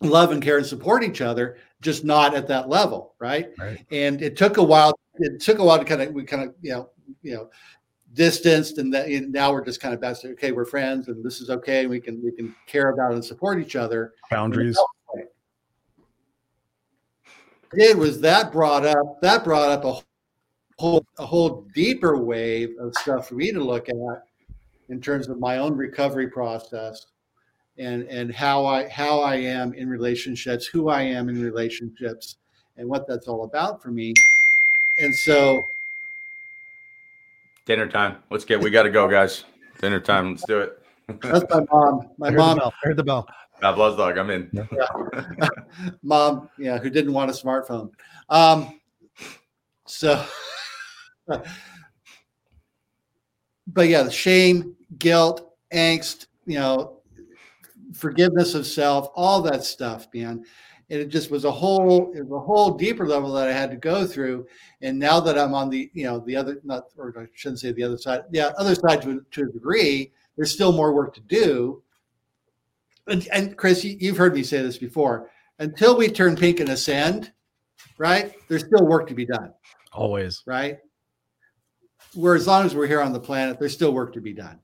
C: love and care and support each other just not at that level, right? right? And it took a while. It took a while to kind of we kind of you know you know distanced, and that and now we're just kind of back to okay, we're friends, and this is okay. And we can we can care about and support each other.
A: Boundaries.
C: It was that brought up that brought up a whole a whole deeper wave of stuff for me to look at in terms of my own recovery process and and how I how I am in relationships, who I am in relationships, and what that's all about for me. And so,
B: dinner time. Let's get. We got to go, guys. Dinner time. Let's do it.
C: That's my mom. My
A: I
C: mom.
A: The I heard the bell.
B: God bless dog. I'm in.
C: Yeah. mom, yeah, who didn't want a smartphone. Um, so, but yeah, the shame, guilt, angst, you know, forgiveness of self, all that stuff, man. And it just was a whole, it was a whole deeper level that I had to go through. And now that I'm on the, you know, the other, not, or I shouldn't say the other side, yeah, other side to, to a degree, there's still more work to do. And, and Chris, you, you've heard me say this before. Until we turn pink and ascend, right? There's still work to be done.
A: Always.
C: Right. Where as long as we're here on the planet, there's still work to be done.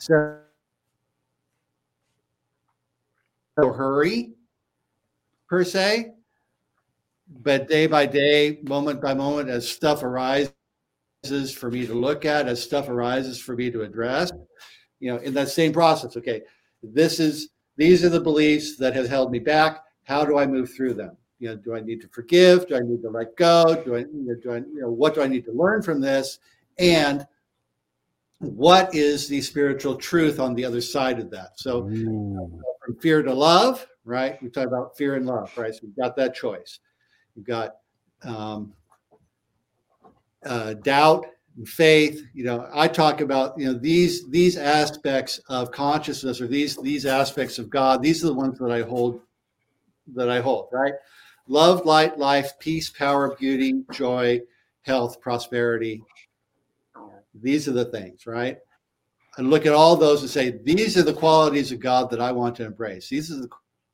C: So no hurry per se, but day by day, moment by moment, as stuff arises for me to look at, as stuff arises for me to address, you know, in that same process. Okay, this is these are the beliefs that have held me back. How do I move through them? You know, do I need to forgive? Do I need to let go? Do I, you know, do I, you know, what do I need to learn from this? And what is the spiritual truth on the other side of that? So, Ooh from fear to love, right? We talk about fear and love, right? So you've got that choice. You've got um, uh, doubt and faith. You know, I talk about you know these these aspects of consciousness or these these aspects of God. These are the ones that I hold that I hold, right? Love, light, life, peace, power, beauty, joy, health, prosperity. These are the things, right? and look at all those and say, these are the qualities of God that I want to embrace. These are the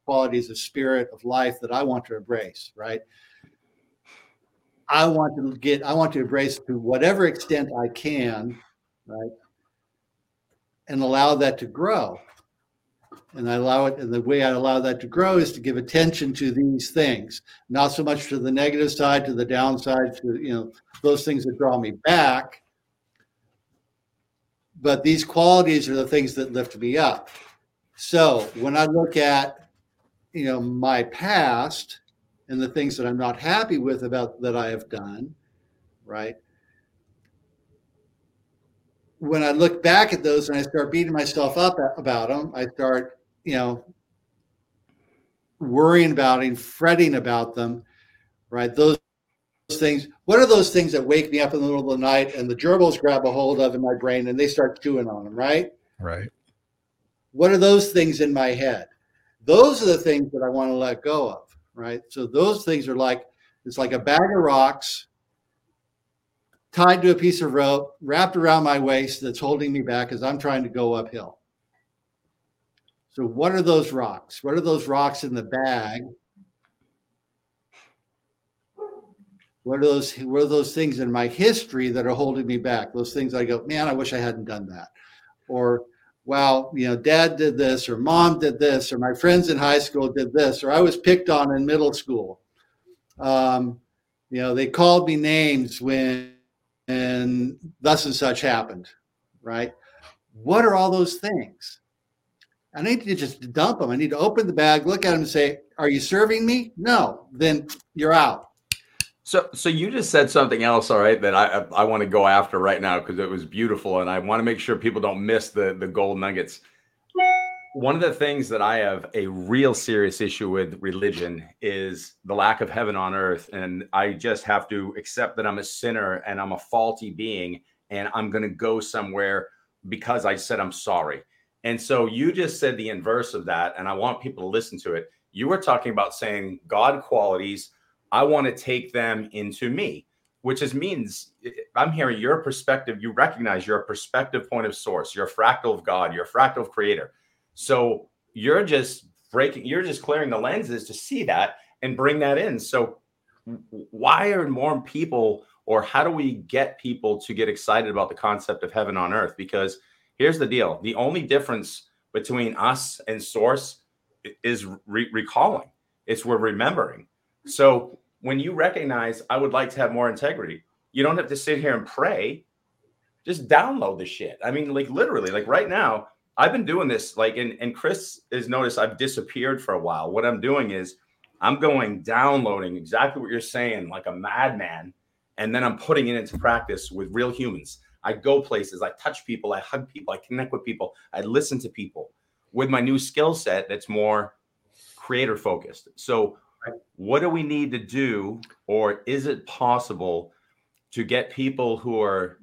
C: qualities of spirit, of life that I want to embrace, right? I want to get, I want to embrace to whatever extent I can, right? And allow that to grow. And I allow it, and the way I allow that to grow is to give attention to these things, not so much to the negative side, to the downside, to you know, those things that draw me back, but these qualities are the things that lift me up. So when I look at, you know, my past and the things that I'm not happy with about that I have done, right? When I look back at those and I start beating myself up about them, I start, you know, worrying about and fretting about them, right? Those things what are those things that wake me up in the middle of the night and the gerbils grab a hold of in my brain and they start chewing on them right
A: right
C: what are those things in my head those are the things that i want to let go of right so those things are like it's like a bag of rocks tied to a piece of rope wrapped around my waist that's holding me back as i'm trying to go uphill So, what are those rocks? What are those rocks in the bag? What are those? What are those things in my history that are holding me back? Those things I go, man, I wish I hadn't done that, or wow, you know, dad did this, or mom did this, or my friends in high school did this, or I was picked on in middle school. Um, you know, they called me names when and thus and such happened, right? What are all those things? I need to just dump them. I need to open the bag, look at them, and say, "Are you serving me?" No. Then you're out.
B: So, so you just said something else, all right, that I I want to go after right now because it was beautiful, and I want to make sure people don't miss the the gold nuggets. One of the things that I have a real serious issue with religion is the lack of heaven on earth, and I just have to accept that I'm a sinner and I'm a faulty being, and I'm going to go somewhere because I said I'm sorry. And so you just said the inverse of that, and I want people to listen to it. You were talking about saying God qualities. I want to take them into me, which is means eh, I'm hearing your perspective. You recognize you're a perspective point of source. You're a fractal of God. You're a fractal of Creator. So you're just breaking. You're just clearing the lenses to see that and bring that in. So why are more people, or how do we get people to get excited about the concept of heaven on earth? Because Here's the deal the only difference between us and source is re- recalling, it's we're remembering. So when you recognize, I would like to have more integrity, you don't have to sit here and pray. Just download the shit. I mean, like literally, like right now, I've been doing this, like, and, and Chris has noticed I've disappeared for a while. What I'm doing is I'm going downloading exactly what you're saying, like a madman, and then I'm putting it into practice with real humans. I go places, I touch people, I hug people, I connect with people, I listen to people with my new skill set that's more creator focused. So, what do we need to do, or is it possible to get people who are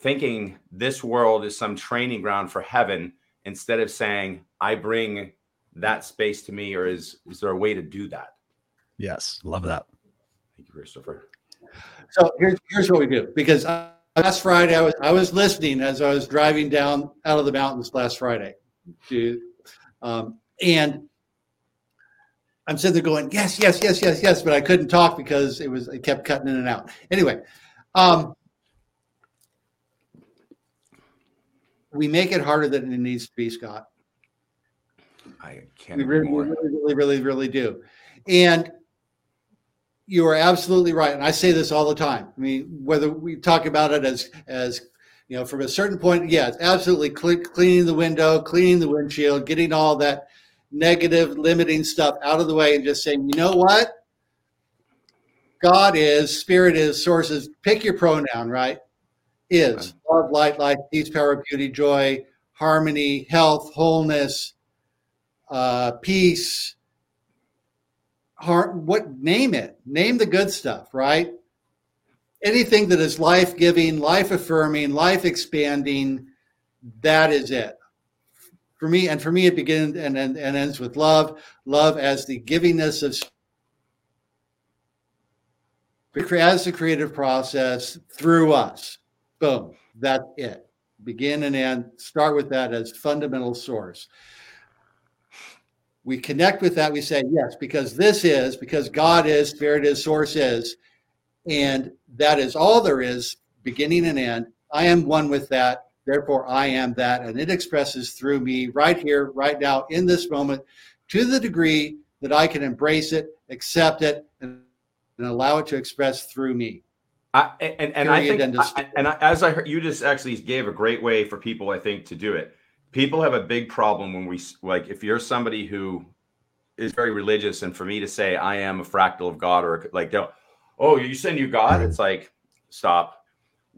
B: thinking this world is some training ground for heaven instead of saying, I bring that space to me, or is, is there a way to do that?
A: Yes, love that.
B: Thank you, Christopher.
C: So here's here's what we do because I, last Friday, I was I was listening as I was driving down out of the mountains last Friday, to, um, and I'm sitting there going, yes, yes, yes, yes, yes, but I couldn't talk because it was it kept cutting in and out. Anyway, um, we make it harder than it needs to be, Scott.
B: I can't.
C: We really, really, really, really, really do, and you are absolutely right, and I say this all the time. I mean, whether we talk about it as as you know, from a certain point, yeah, it's absolutely cleaning the window, cleaning the windshield, getting all that negative, limiting stuff out of the way, and just saying, you know what, God is, Spirit is, sources. Pick your pronoun, right? Is love, light, life, peace, power, beauty, joy, harmony, health, wholeness, uh, peace heart, what name it? Name the good stuff, right? Anything that is life giving, life affirming, life expanding, that is it. For me, and for me, it begins and, and, and ends with love. Love as the givingness of as the creative process through us. Boom. That's it. Begin and end. Start with that as fundamental source we connect with that. We say, yes, because this is, because God is, Spirit is, Source is. And that is all there is, beginning and end. I am one with that. Therefore, I am that. And it expresses through me right here, right now, in this moment, to the degree that I can embrace it, accept it, and, and allow it to express through me.
B: I, and, and I think, and, I, and I, as I heard, you just actually gave a great way for people, I think, to do it people have a big problem when we like if you're somebody who is very religious and for me to say i am a fractal of god or like oh you send you god it's like stop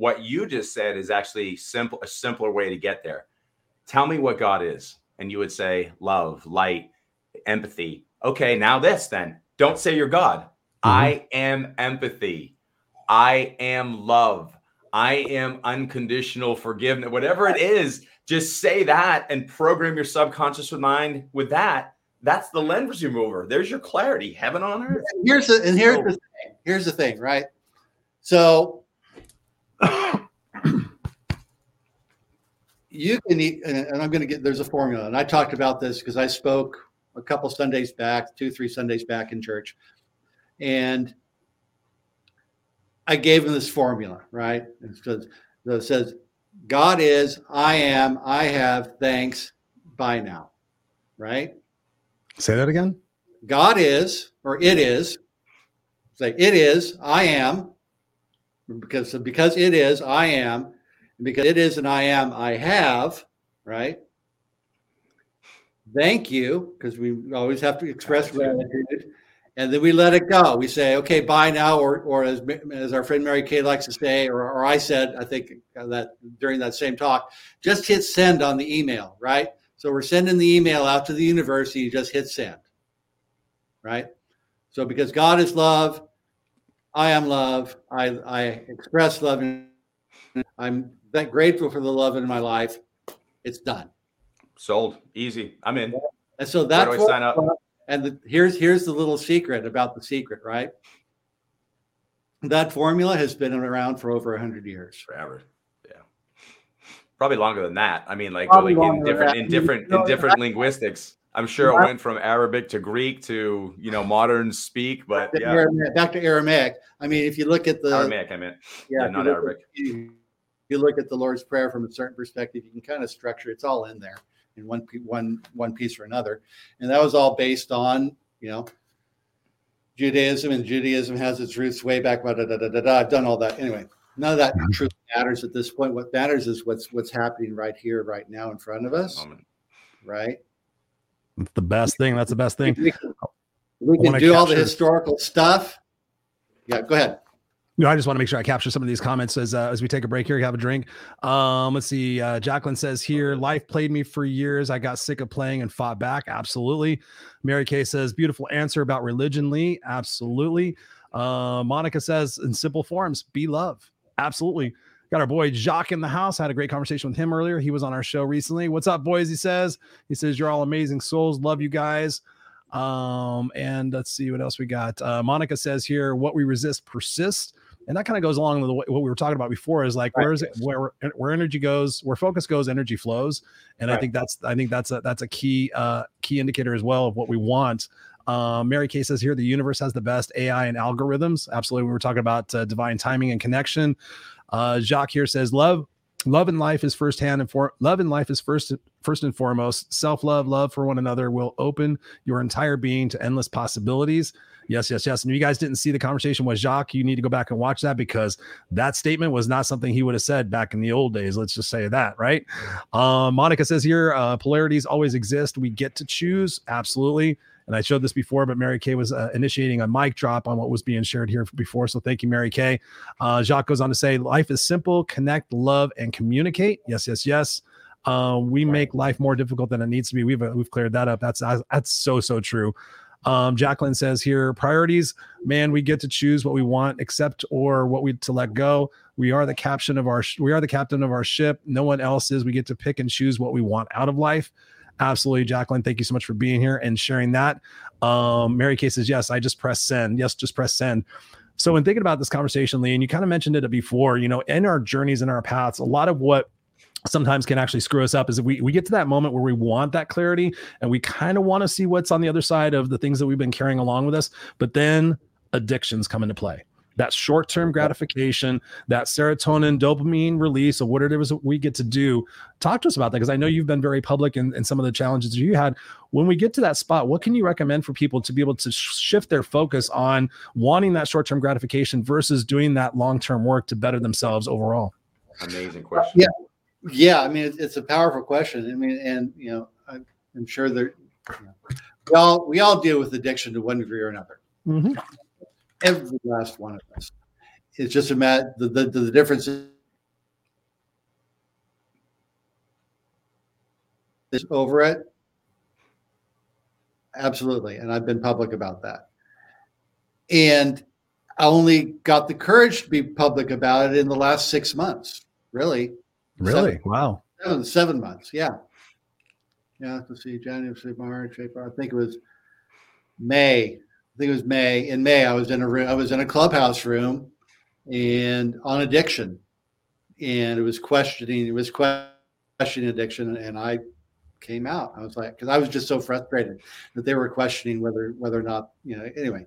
B: what you just said is actually simple a simpler way to get there tell me what god is and you would say love light empathy okay now this then don't say you're god mm-hmm. i am empathy i am love i am unconditional forgiveness whatever it is just say that and program your subconscious mind with that. That's the lens remover. There's your clarity, heaven on earth.
C: Here's the and here's the thing. Here's the thing, right? So you can eat, and I'm going to get there's a formula, and I talked about this because I spoke a couple Sundays back, two, three Sundays back in church, and I gave him this formula, right? It says, it says God is, I am, I have, thanks, bye now, right?
A: Say that again.
C: God is, or it is, say it is, I am, because because it is, I am, because it is and I am, I have, right? Thank you, because we always have to express gratitude. And then we let it go. We say, okay, bye now, or or as as our friend Mary Kay likes to say, or, or I said, I think uh, that during that same talk, just hit send on the email, right? So we're sending the email out to the university, you just hit send, right? So because God is love, I am love, I, I express love, and I'm that grateful for the love in my life. It's done.
B: Sold. Easy. I'm in.
C: And so that's what sign up. And the, here's here's the little secret about the secret, right? That formula has been around for over hundred years.
B: Forever. Yeah. Probably longer than that. I mean, like really in different in different in different linguistics. I'm sure it went from Arabic to Greek to you know modern speak, but
C: back
B: yeah.
C: Aramaic, back to Aramaic. I mean, if you look at the
B: Aramaic, I meant yeah, yeah not Arabic.
C: At, you, you look at the Lord's Prayer from a certain perspective, you can kind of structure. It's all in there in one one one piece or another, and that was all based on you know Judaism, and Judaism has its roots way back. Da, da, da, da, da. I've done all that anyway. None of that truly matters at this point. What matters is what's what's happening right here, right now, in front of us. Right.
A: It's the best thing. That's the best thing.
C: We can, we can do all the historical stuff. Yeah, go ahead.
A: No, I just want to make sure I capture some of these comments as uh, as we take a break here. Have a drink. Um, let's see. Uh, Jacqueline says here, life played me for years. I got sick of playing and fought back. Absolutely. Mary Kay says, beautiful answer about religion, Lee. Absolutely. Uh, Monica says, in simple forms, be love. Absolutely. Got our boy Jacques in the house. I had a great conversation with him earlier. He was on our show recently. What's up, boys? He says, he says, you're all amazing souls. Love you guys. Um, and let's see what else we got. Uh, Monica says here, what we resist persists and that kind of goes along with what we were talking about before is like right. where is it where where energy goes where focus goes energy flows and right. i think that's i think that's a that's a key uh key indicator as well of what we want um, Mary Kay says here the universe has the best AI and algorithms. Absolutely, we were talking about uh, divine timing and connection. Uh, Jacques here says love, love in life is firsthand and for love in life is first first and foremost. Self love, love for one another will open your entire being to endless possibilities. Yes, yes, yes. And if you guys didn't see the conversation with Jacques, you need to go back and watch that because that statement was not something he would have said back in the old days. Let's just say that, right? Um, Monica says here, uh, polarities always exist. We get to choose. Absolutely. And I showed this before, but Mary Kay was uh, initiating a mic drop on what was being shared here before. So thank you, Mary Kay. Uh, Jacques goes on to say, life is simple, connect, love, and communicate. Yes, yes, yes. Uh, we make life more difficult than it needs to be. We've uh, we've cleared that up. That's that's so so true. Um, Jacqueline says here priorities, man, we get to choose what we want, accept or what we to let go. We are the captain of our we are the captain of our ship. No one else is. We get to pick and choose what we want out of life. Absolutely, Jacqueline. Thank you so much for being here and sharing that. Um, Mary Kay says, Yes, I just press send. Yes, just press send. So, in thinking about this conversation, Lee, and you kind of mentioned it before, you know, in our journeys and our paths, a lot of what sometimes can actually screw us up is we, we get to that moment where we want that clarity and we kind of want to see what's on the other side of the things that we've been carrying along with us but then addictions come into play that short-term gratification that serotonin dopamine release of what it is we get to do talk to us about that because i know you've been very public in, in some of the challenges you had when we get to that spot what can you recommend for people to be able to shift their focus on wanting that short-term gratification versus doing that long-term work to better themselves overall
B: amazing question
C: yeah yeah, I mean, it's a powerful question. I mean, and you know, I'm sure that you know, we all we all deal with addiction to one degree or another. Mm-hmm. Every last one of us. It's just a matter the the, the difference is over it. Absolutely, and I've been public about that. And I only got the courage to be public about it in the last six months, really.
A: Really? Seven,
C: wow. Seven, seven months. Yeah. Yeah. Let's see. January, March, April. I think it was May. I think it was May. In May, I was in a room. I was in a clubhouse room, and on addiction, and it was questioning. It was questioning addiction, and I came out. I was like, because I was just so frustrated that they were questioning whether whether or not you know. Anyway,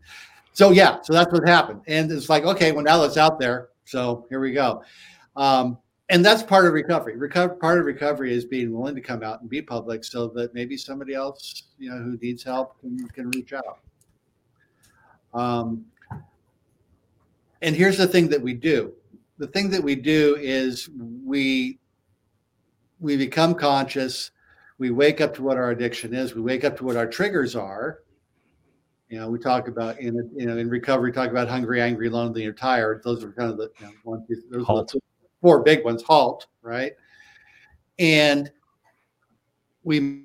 C: so yeah, so that's what happened, and it's like okay, well now it's out there, so here we go. Um, and that's part of recovery. Recover, part of recovery is being willing to come out and be public, so that maybe somebody else, you know, who needs help can, can reach out. Um, and here's the thing that we do. The thing that we do is we we become conscious. We wake up to what our addiction is. We wake up to what our triggers are. You know, we talk about in you know in recovery, talk about hungry, angry, lonely, or tired. Those are kind of the you know, one, two, those are the four big ones. Halt, right? And we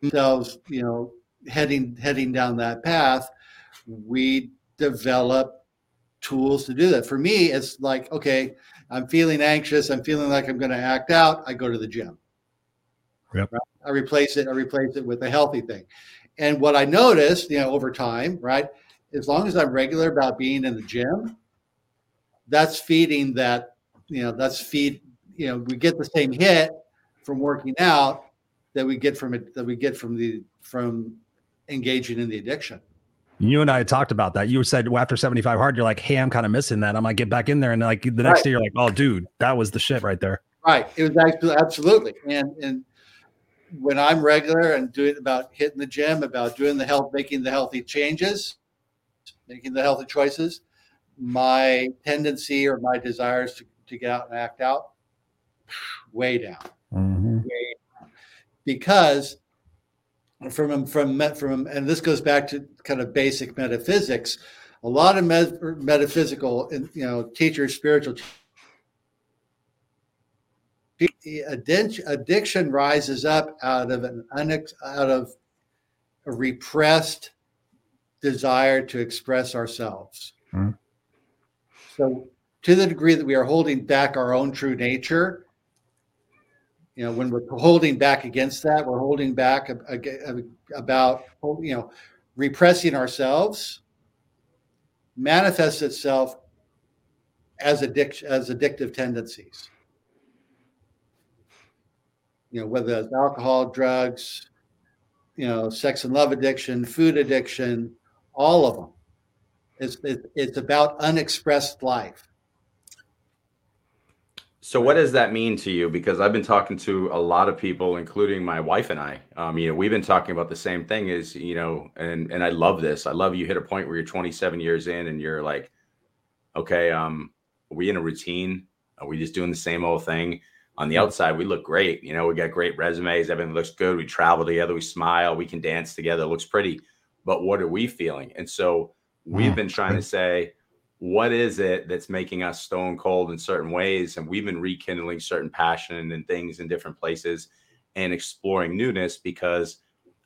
C: themselves, you know, heading heading down that path, we develop tools to do that. For me, it's like, okay, I'm feeling anxious. I'm feeling like I'm going to act out. I go to the gym.
A: Yep.
C: Right? I replace it. I replace it with a healthy thing. And what I noticed, you know, over time, right, as long as I'm regular about being in the gym, that's feeding that, you know, that's feed, you know, we get the same hit from working out that we get from it, that we get from the, from engaging in the addiction.
A: You and I had talked about that. You said well, after 75 hard, you're like, hey, I'm kind of missing that. I'm like, get back in there. And like the next right. day, you're like, oh, dude, that was the shit right there.
C: Right. It was actually absolutely. And and when I'm regular and doing about hitting the gym, about doing the health, making the healthy changes, making the healthy choices, my tendency or my desires to, to get out and act out way down. Mm-hmm. Way down. Because from from from and this goes back to kind of basic metaphysics a lot of met, metaphysical and you know teachers spiritual addiction, rises up out of an unex, out of a repressed desire to express ourselves mm-hmm. so to the degree that we are holding back our own true nature you know when we're holding back against that we're holding back about you know repressing ourselves manifests itself as addiction as addictive tendencies. You know whether it's alcohol drugs you know sex and love addiction food addiction all of them it's, it's about unexpressed life
B: so what does that mean to you? Because I've been talking to a lot of people, including my wife and I. Um, you know, we've been talking about the same thing. Is you know, and and I love this. I love you hit a point where you're 27 years in, and you're like, okay, um, are we in a routine? Are we just doing the same old thing? On the outside, we look great. You know, we got great resumes. Everything looks good. We travel together. We smile. We can dance together. It looks pretty. But what are we feeling? And so we've mm. been trying to say what is it that's making us stone cold in certain ways? And we've been rekindling certain passion and things in different places and exploring newness because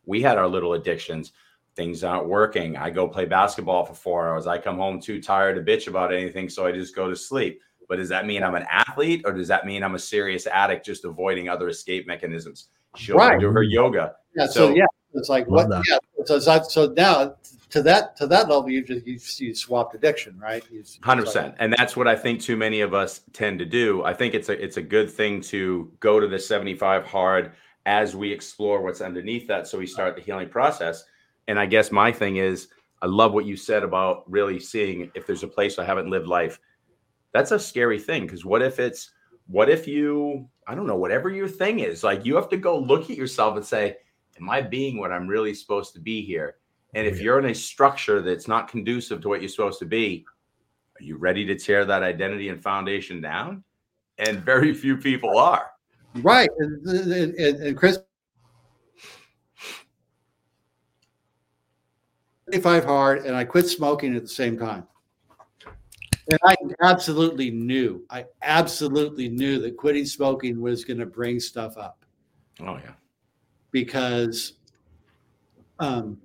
B: we had our little addictions. Things aren't working. I go play basketball for four hours. I come home too tired to bitch about anything so i just go to sleep. But does that mean i'm an athlete or does that mean i'm a serious addict just avoiding other escape mechanisms? She'll right. do her yoga.
C: Yeah so, so yeah it's like what yeah so, so now to that to that level, you just you, you swapped addiction, right?
B: Hundred percent, and that's what I think too many of us tend to do. I think it's a it's a good thing to go to the seventy five hard as we explore what's underneath that, so we start the healing process. And I guess my thing is, I love what you said about really seeing if there's a place I haven't lived life. That's a scary thing because what if it's what if you I don't know whatever your thing is like you have to go look at yourself and say, am I being what I'm really supposed to be here? And if you're in a structure that's not conducive to what you're supposed to be, are you ready to tear that identity and foundation down? And very few people are.
C: Right. And, and, and Chris, 25 hard, and I quit smoking at the same time. And I absolutely knew, I absolutely knew that quitting smoking was going to bring stuff up.
B: Oh, yeah.
C: Because um,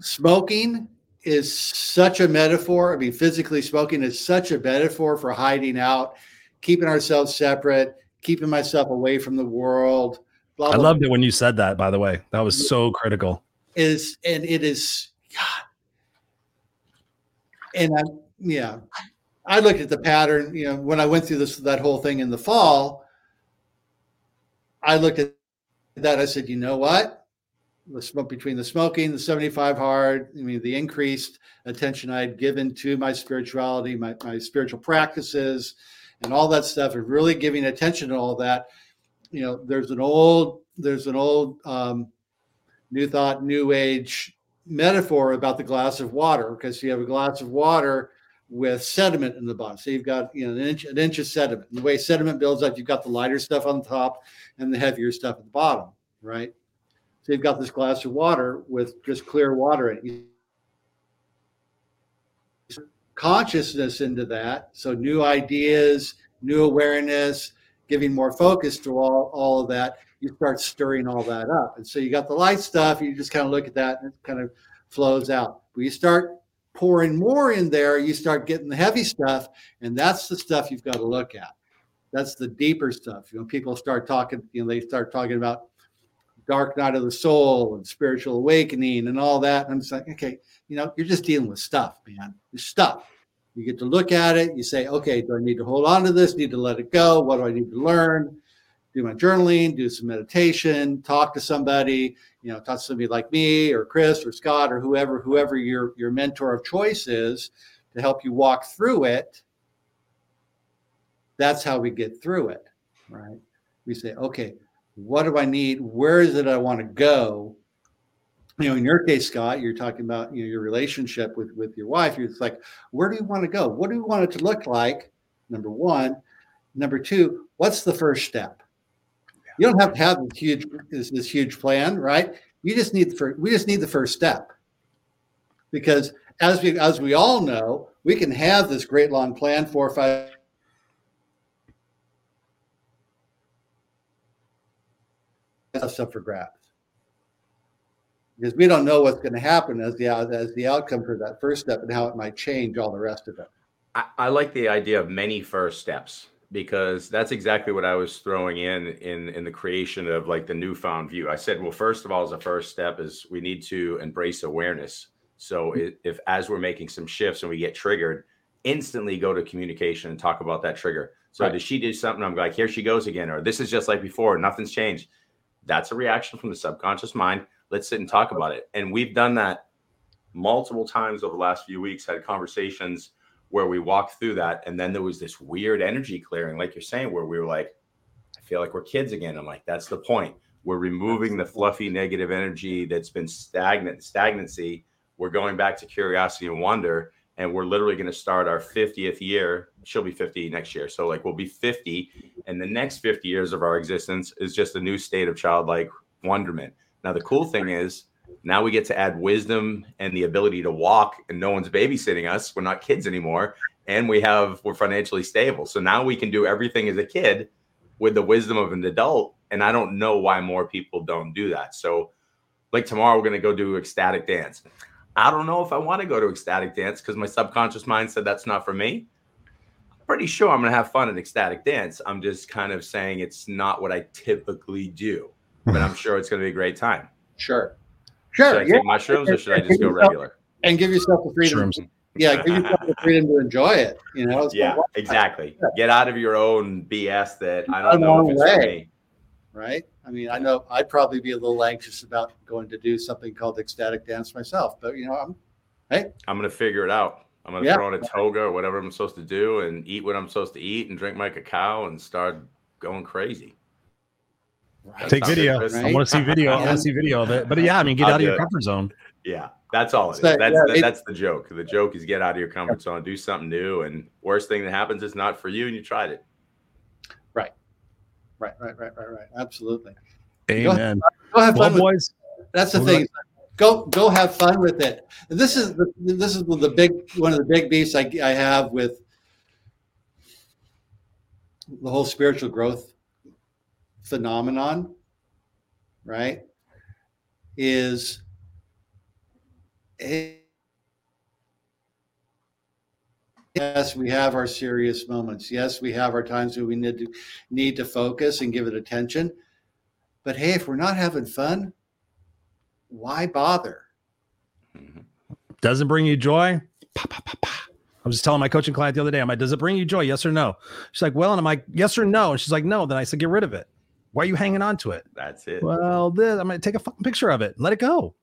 C: smoking is such a metaphor. I mean, physically smoking is such a metaphor for hiding out, keeping ourselves separate, keeping myself away from the world.
A: Blah, blah, I loved blah. it when you said that, by the way. That was mm-hmm. so critical.
C: Is and it is God. And I yeah. I looked at the pattern, you know, when I went through this that whole thing in the fall, I looked at that. I said, you know what? The smoke between the smoking, the 75 hard, I mean, the increased attention I had given to my spirituality, my, my spiritual practices, and all that stuff, and really giving attention to all that. You know, there's an old, there's an old um, new thought, new age metaphor about the glass of water because you have a glass of water with sediment in the bottom. So you've got you know an inch, an inch of sediment. And the way sediment builds up, you've got the lighter stuff on top and the heavier stuff at the bottom, right? So you've got this glass of water with just clear water in it. Consciousness into that. So new ideas, new awareness, giving more focus to all, all of that. You start stirring all that up. And so you got the light stuff, you just kind of look at that and it kind of flows out. But you start pouring more in there, you start getting the heavy stuff, and that's the stuff you've got to look at. That's the deeper stuff. You know, people start talking, you know, they start talking about dark night of the soul and spiritual awakening and all that. And I'm just like, okay, you know, you're just dealing with stuff, man. It's stuff. You get to look at it. You say, okay, do I need to hold on to this? Need to let it go? What do I need to learn? Do my journaling, do some meditation, talk to somebody, you know, talk to somebody like me or Chris or Scott or whoever, whoever your your mentor of choice is to help you walk through it. That's how we get through it, right? We say, okay, what do I need? Where is it I want to go? You know, in your case, Scott, you're talking about you know your relationship with with your wife. You're like, where do you want to go? What do you want it to look like? Number one. Number two, what's the first step? You don't have to have this huge this, this huge plan, right? You just need the first, we just need the first step. Because as we as we all know, we can have this great long plan, four or five stuff for grabs. Because we don't know what's going to happen as the as the outcome for that first step and how it might change all the rest of it.
B: I, I like the idea of many first steps because that's exactly what I was throwing in in in the creation of like the newfound view. I said, well, first of all, as a first step is we need to embrace awareness. So if, if as we're making some shifts and we get triggered, instantly go to communication and talk about that trigger. So right. does she do something? I'm like, here she goes again, or this is just like before, nothing's changed. That's a reaction from the subconscious mind. Let's sit and talk about it. And we've done that multiple times over the last few weeks, had conversations where we walked through that. And then there was this weird energy clearing, like you're saying, where we were like, I feel like we're kids again. I'm like, that's the point. We're removing the fluffy negative energy that's been stagnant, stagnancy. We're going back to curiosity and wonder. And we're literally going to start our 50th year. She'll be 50 next year. So, like, we'll be 50. And the next 50 years of our existence is just a new state of childlike wonderment. Now, the cool thing is, now we get to add wisdom and the ability to walk, and no one's babysitting us. We're not kids anymore, and we have we're financially stable. So now we can do everything as a kid with the wisdom of an adult. And I don't know why more people don't do that. So, like tomorrow, we're gonna go do ecstatic dance. I don't know if I want to go to ecstatic dance because my subconscious mind said that's not for me. I'm pretty sure I'm gonna have fun at ecstatic dance. I'm just kind of saying it's not what I typically do, but I'm sure it's gonna be a great time.
C: Sure.
B: Sure. Should I yeah. take mushrooms or should I just go regular?
C: And give yourself the freedom. Shrooms. Yeah, give yourself the freedom to enjoy it. You know.
B: yeah, exactly. Get out of your own BS that I don't know if it's way, for me.
C: Right. I mean, I know I'd probably be a little anxious about going to do something called ecstatic dance myself, but you know, I'm hey.
B: I'm gonna figure it out. I'm gonna yeah. throw on a toga or whatever I'm supposed to do and eat what I'm supposed to eat and drink my cacao and start going crazy.
A: Right. Take video. Right? I want to see video. I want to see video of it. But yeah, I mean, get I'll out of your it. comfort zone.
B: Yeah, that's all it is. That's yeah, that's the joke. The joke is get out of your comfort zone, do something new, and worst thing that happens is not for you, and you tried it.
C: Right, right, right, right, right. Absolutely.
A: Amen.
C: Go, have fun, well, boys. That's the thing. Go go have fun with it. this is the, this is the big one of the big beefs I, I have with the whole spiritual growth phenomenon, right, is yes, we have our serious moments. Yes, we have our times where we need to need to focus and give it attention. But hey, if we're not having fun, why bother?
A: Doesn't bring you joy? Pa, pa, pa, I was just telling my coaching client the other day, I'm like, does it bring you joy? Yes or no? She's like, well, and I'm like, yes or no? And she's like, no. Then I said, get rid of it. Why are you hanging on to it?
B: That's it.
A: Well, this, I'm gonna take a fucking picture of it. Let it go.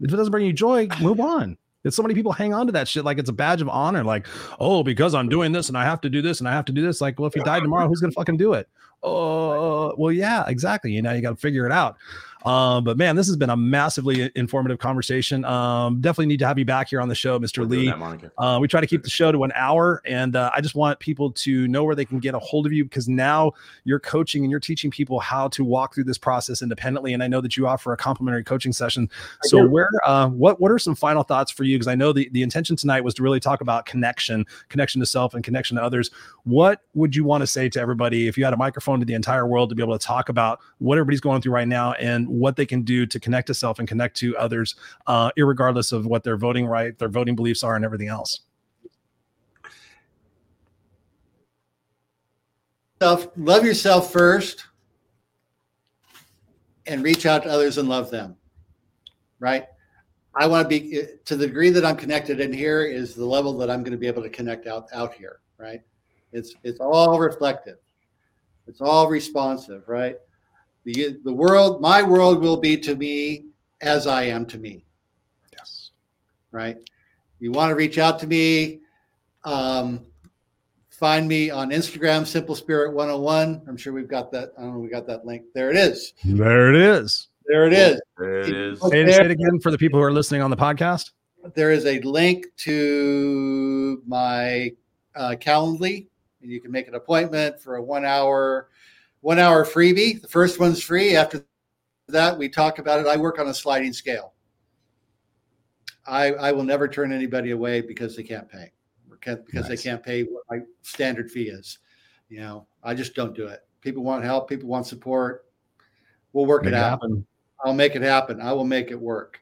A: If it doesn't bring you joy, move on. It's so many people hang on to that shit like it's a badge of honor. Like, oh, because I'm doing this and I have to do this and I have to do this. Like, well, if you die tomorrow, who's gonna fucking do it? Oh, well, yeah, exactly. You know, you got to figure it out. Um, but man, this has been a massively informative conversation. Um, definitely need to have you back here on the show, Mr. Lee. That, uh, we try to keep the show to an hour, and uh, I just want people to know where they can get a hold of you because now you're coaching and you're teaching people how to walk through this process independently. And I know that you offer a complimentary coaching session. So, where, uh, what, what are some final thoughts for you? Because I know the the intention tonight was to really talk about connection, connection to self, and connection to others. What would you want to say to everybody if you had a microphone to the entire world to be able to talk about what everybody's going through right now and what they can do to connect to self and connect to others, uh, regardless of what their voting right, their voting beliefs are, and everything else.
C: Self, love yourself first, and reach out to others and love them. Right. I want to be to the degree that I'm connected in here is the level that I'm going to be able to connect out out here. Right. It's it's all reflective. It's all responsive. Right the, the world, my world will be to me as I am to me.
A: Yes.
C: Right. You want to reach out to me, um, find me on Instagram, Simple Spirit 101. I'm sure we've got that. I don't know, we got that link. There it is.
A: There it is.
C: There it is.
B: There it is.
A: Say it, say it again for the people who are listening on the podcast.
C: There is a link to my uh, Calendly, and you can make an appointment for a one hour one hour freebie. The first one's free. After that, we talk about it. I work on a sliding scale. I, I will never turn anybody away because they can't pay, because nice. they can't pay what my standard fee is. You know, I just don't do it. People want help. People want support. We'll work make it out. Happen. I'll make it happen. I will make it work.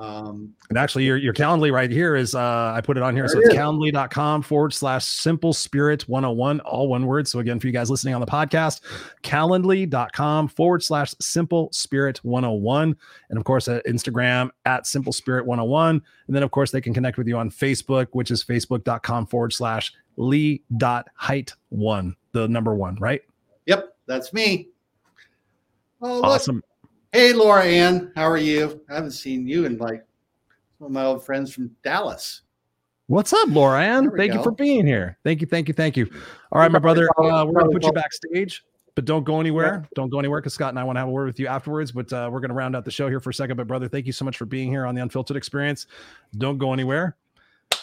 A: Um, and actually, your, your Calendly right here is, uh, I put it on here. So it's calendly.com forward slash simple spirit 101, all one word. So again, for you guys listening on the podcast, calendly.com forward slash simple spirit 101. And of course, at Instagram at simple spirit 101. And then, of course, they can connect with you on Facebook, which is facebook.com forward slash lee dot hite one, the number one, right?
C: Yep, that's me.
A: Oh, awesome. Look.
C: Hey, Laura Ann, how are you? I haven't seen you in like some of my old friends from Dallas.
A: What's up, Laura Ann? Thank go. you for being here. Thank you, thank you, thank you. All right, my brother, uh, we're gonna put you backstage, but don't go anywhere. Don't go anywhere because Scott and I want to have a word with you afterwards. But uh, we're gonna round out the show here for a second. But brother, thank you so much for being here on the Unfiltered Experience. Don't go anywhere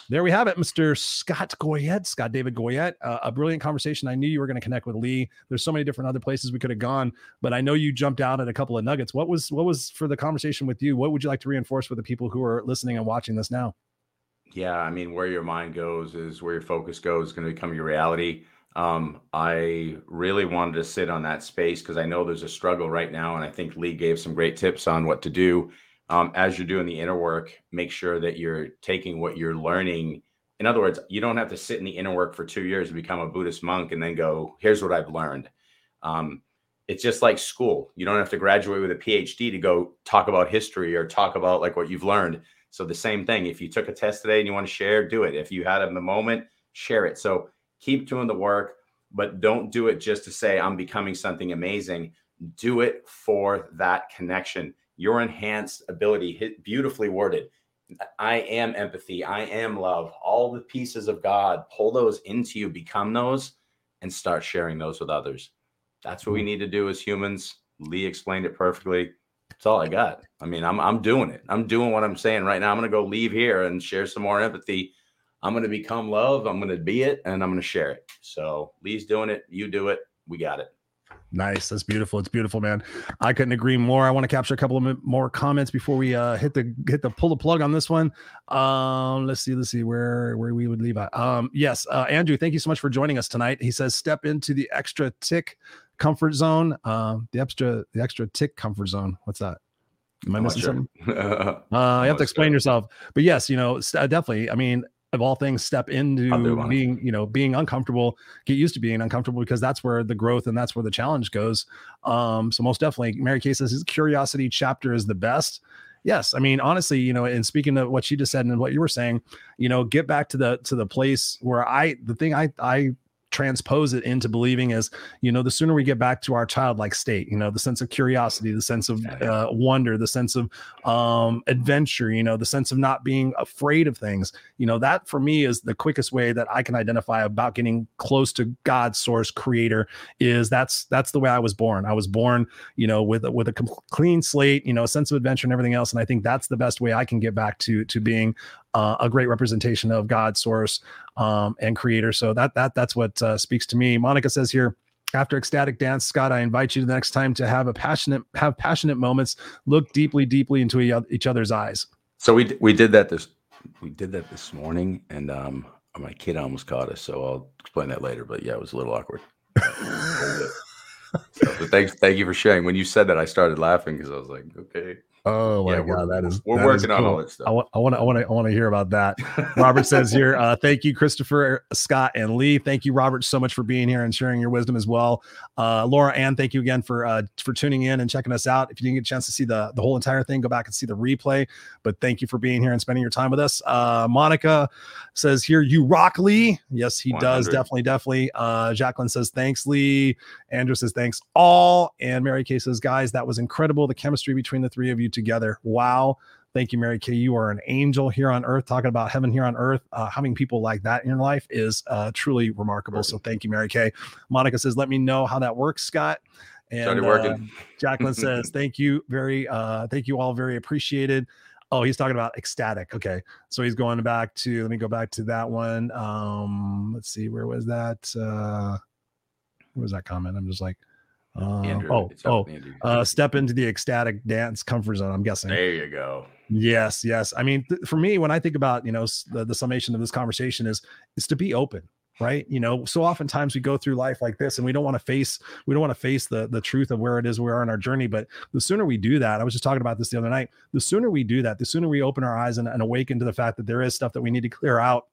A: there we have it, Mr. Scott Goyette, Scott David Goyette. Uh, a brilliant conversation. I knew you were going to connect with Lee. There's so many different other places we could have gone, but I know you jumped out at a couple of nuggets. What was what was for the conversation with you? What would you like to reinforce with the people who are listening and watching this now?
B: Yeah, I mean, where your mind goes is where your focus goes is going to become your reality. Um, I really wanted to sit on that space because I know there's a struggle right now, and I think Lee gave some great tips on what to do um, as you're doing the inner work, make sure that you're taking what you're learning. In other words, you don't have to sit in the inner work for two years to become a Buddhist monk and then go, here's what I've learned. Um, it's just like school. You don't have to graduate with a PhD to go talk about history or talk about like what you've learned. So the same thing. If you took a test today and you want to share, do it. If you had a moment, share it. So keep doing the work, but don't do it just to say I'm becoming something amazing. Do it for that connection your enhanced ability hit beautifully worded. I am empathy. I am love. All the pieces of god pull those into you become those and start sharing those with others. That's what we need to do as humans. Lee explained it perfectly. That's all i got. I mean i'm, I'm doing it. I'm doing what i'm saying right now. I'm going to go leave here and share some more empathy. I'm going to become love. I'm going to be it and i'm going to share it. So lee's doing it. You do it. We got it
A: Nice. That's beautiful. It's beautiful, man. I couldn't agree more. I want to capture a couple of more comments before we uh, hit the hit the pull the plug on this one. Um, let's see. Let's see where where we would leave at. Um, yes, uh, Andrew, thank you so much for joining us tonight. He says, step into the extra tick comfort zone. Uh, the extra the extra tick comfort zone. What's that? Am I missing sure. something? uh, you have to explain yourself. But yes, you know, definitely. I mean, of all things step into being you know being uncomfortable get used to being uncomfortable because that's where the growth and that's where the challenge goes. Um so most definitely mary kay says his curiosity chapter is the best. Yes i mean honestly you know and speaking of what she just said and what you were saying you know get back to the to the place where i the thing i i transpose it into believing is you know the sooner we get back to our childlike state you know the sense of curiosity the sense of uh, wonder the sense of um, adventure you know the sense of not being afraid of things you know that for me is the quickest way that i can identify about getting close to god's source creator is that's that's the way i was born. I was born you know with with a clean slate you know a sense of adventure and everything else and i think that's the best way i can get back to to being uh, a great representation of God, source um, and creator. So that that that's what uh, speaks to me. Monica says here. After ecstatic dance, Scott, I invite you the next time to have a passionate, have passionate moments. Look deeply, deeply into each other's eyes.
B: So we we did that this we did that this morning, and um, my kid almost caught us. So I'll explain that later. But yeah, it was a little awkward. so, thanks, thank you for sharing. When you said that, I started laughing because I was like, okay.
A: Oh my yeah, god, that is
B: we're
A: that
B: working
A: is
B: cool. on all that stuff. I want
A: I want to I want to I want to hear about that. Robert says here, uh, thank you, Christopher, Scott, and Lee. Thank you, Robert, so much for being here and sharing your wisdom as well. Uh, Laura Ann, thank you again for uh, for tuning in and checking us out. If you didn't get a chance to see the the whole entire thing, go back and see the replay. But thank you for being here and spending your time with us. Uh, Monica says here, you rock, Lee. Yes, he 100. does. Definitely, definitely. Uh, Jacqueline says thanks, Lee. Andrew says thanks all, and Mary Kay says, guys, that was incredible. The chemistry between the three of you together. Wow. Thank you, Mary Kay. You are an angel here on earth, talking about heaven here on earth. Uh, having people like that in your life is uh, truly remarkable. So thank you, Mary Kay. Monica says, let me know how that works, Scott.
B: And Started working. Uh,
A: Jacqueline says, thank you. Very, uh, thank you all. Very appreciated. Oh, he's talking about ecstatic. Okay. So he's going back to, let me go back to that one. Um, let's see, where was that? Uh, where was that comment? I'm just like, uh, Andrew, oh, oh, uh, step into the ecstatic dance comfort zone. I'm guessing.
B: There you go.
A: Yes, yes. I mean, th- for me, when I think about you know the, the summation of this conversation is is to be open, right? You know, so oftentimes we go through life like this, and we don't want to face we don't want to face the the truth of where it is we are in our journey. But the sooner we do that, I was just talking about this the other night. The sooner we do that, the sooner we open our eyes and, and awaken to the fact that there is stuff that we need to clear out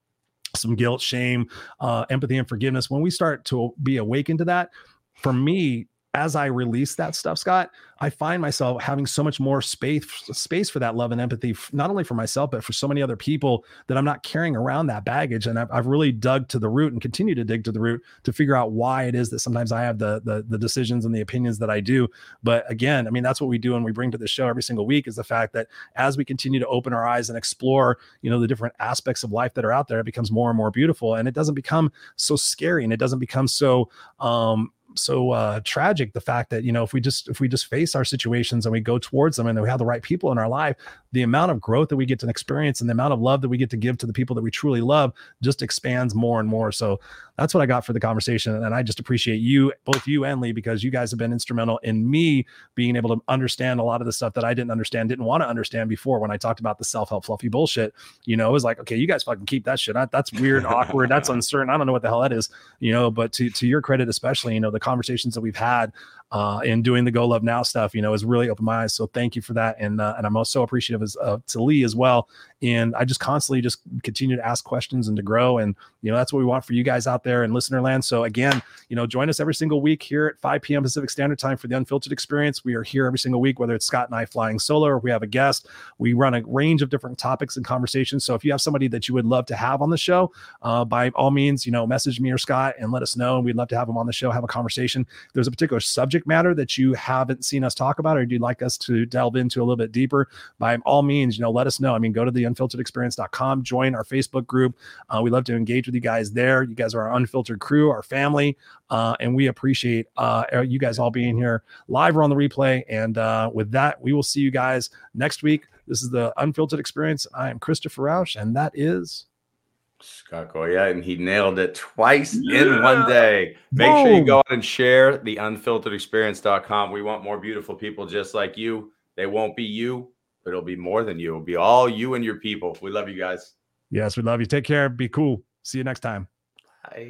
A: some guilt, shame, uh, empathy, and forgiveness. When we start to be awakened to that, for me, as I release that stuff, Scott, I find myself having so much more space space for that love and empathy, not only for myself but for so many other people that I'm not carrying around that baggage. And I've, I've really dug to the root and continue to dig to the root to figure out why it is that sometimes I have the, the the decisions and the opinions that I do. But again, I mean that's what we do and we bring to the show every single week is the fact that as we continue to open our eyes and explore, you know, the different aspects of life that are out there, it becomes more and more beautiful, and it doesn't become so scary and it doesn't become so um so uh, tragic the fact that you know if we just if we just face our situations and we go towards them and we have the right people in our life the amount of growth that we get to experience and the amount of love that we get to give to the people that we truly love just expands more and more so that's what I got for the conversation. And I just appreciate you, both you and Lee, because you guys have been instrumental in me being able to understand a lot of the stuff that I didn't understand, didn't want to understand before when I talked about the self help fluffy bullshit. You know, it was like, okay, you guys fucking keep that shit. That's weird, awkward, that's uncertain. I don't know what the hell that is, you know, but to, to your credit, especially, you know, the conversations that we've had uh, in doing the Go Love Now stuff, you know, has really opened my eyes. So thank you for that. And uh, and I'm also appreciative as, uh, to Lee as well. And I just constantly just continue to ask questions and to grow. And, you know, that's what we want for you guys out there in listener land. So again, you know, join us every single week here at 5 p.m. Pacific Standard Time for the Unfiltered Experience. We are here every single week, whether it's Scott and I flying solo or we have a guest. We run a range of different topics and conversations. So if you have somebody that you would love to have on the show, uh, by all means, you know, message me or Scott and let us know. And we'd love to have them on the show, have a conversation. If there's a particular subject matter that you haven't seen us talk about or you'd like us to delve into a little bit deeper, by all means, you know, let us know. I mean, go to the unfilteredexperience.com, join our Facebook group. Uh, we love to engage with you guys there. You guys are our unfiltered crew, our family, uh, and we appreciate uh, you guys all being here live or on the replay. And uh, with that, we will see you guys next week. This is the Unfiltered Experience. I am Christopher Rausch, and that is
B: Scott Goyette, and he nailed it twice yeah. in one day. Make Boom. sure you go out and share the unfilteredexperience.com. We want more beautiful people just like you. They won't be you, but it'll be more than you. It'll be all you and your people. We love you guys.
A: Yes, we love you. Take care. Be cool. See you next time.
B: Bye.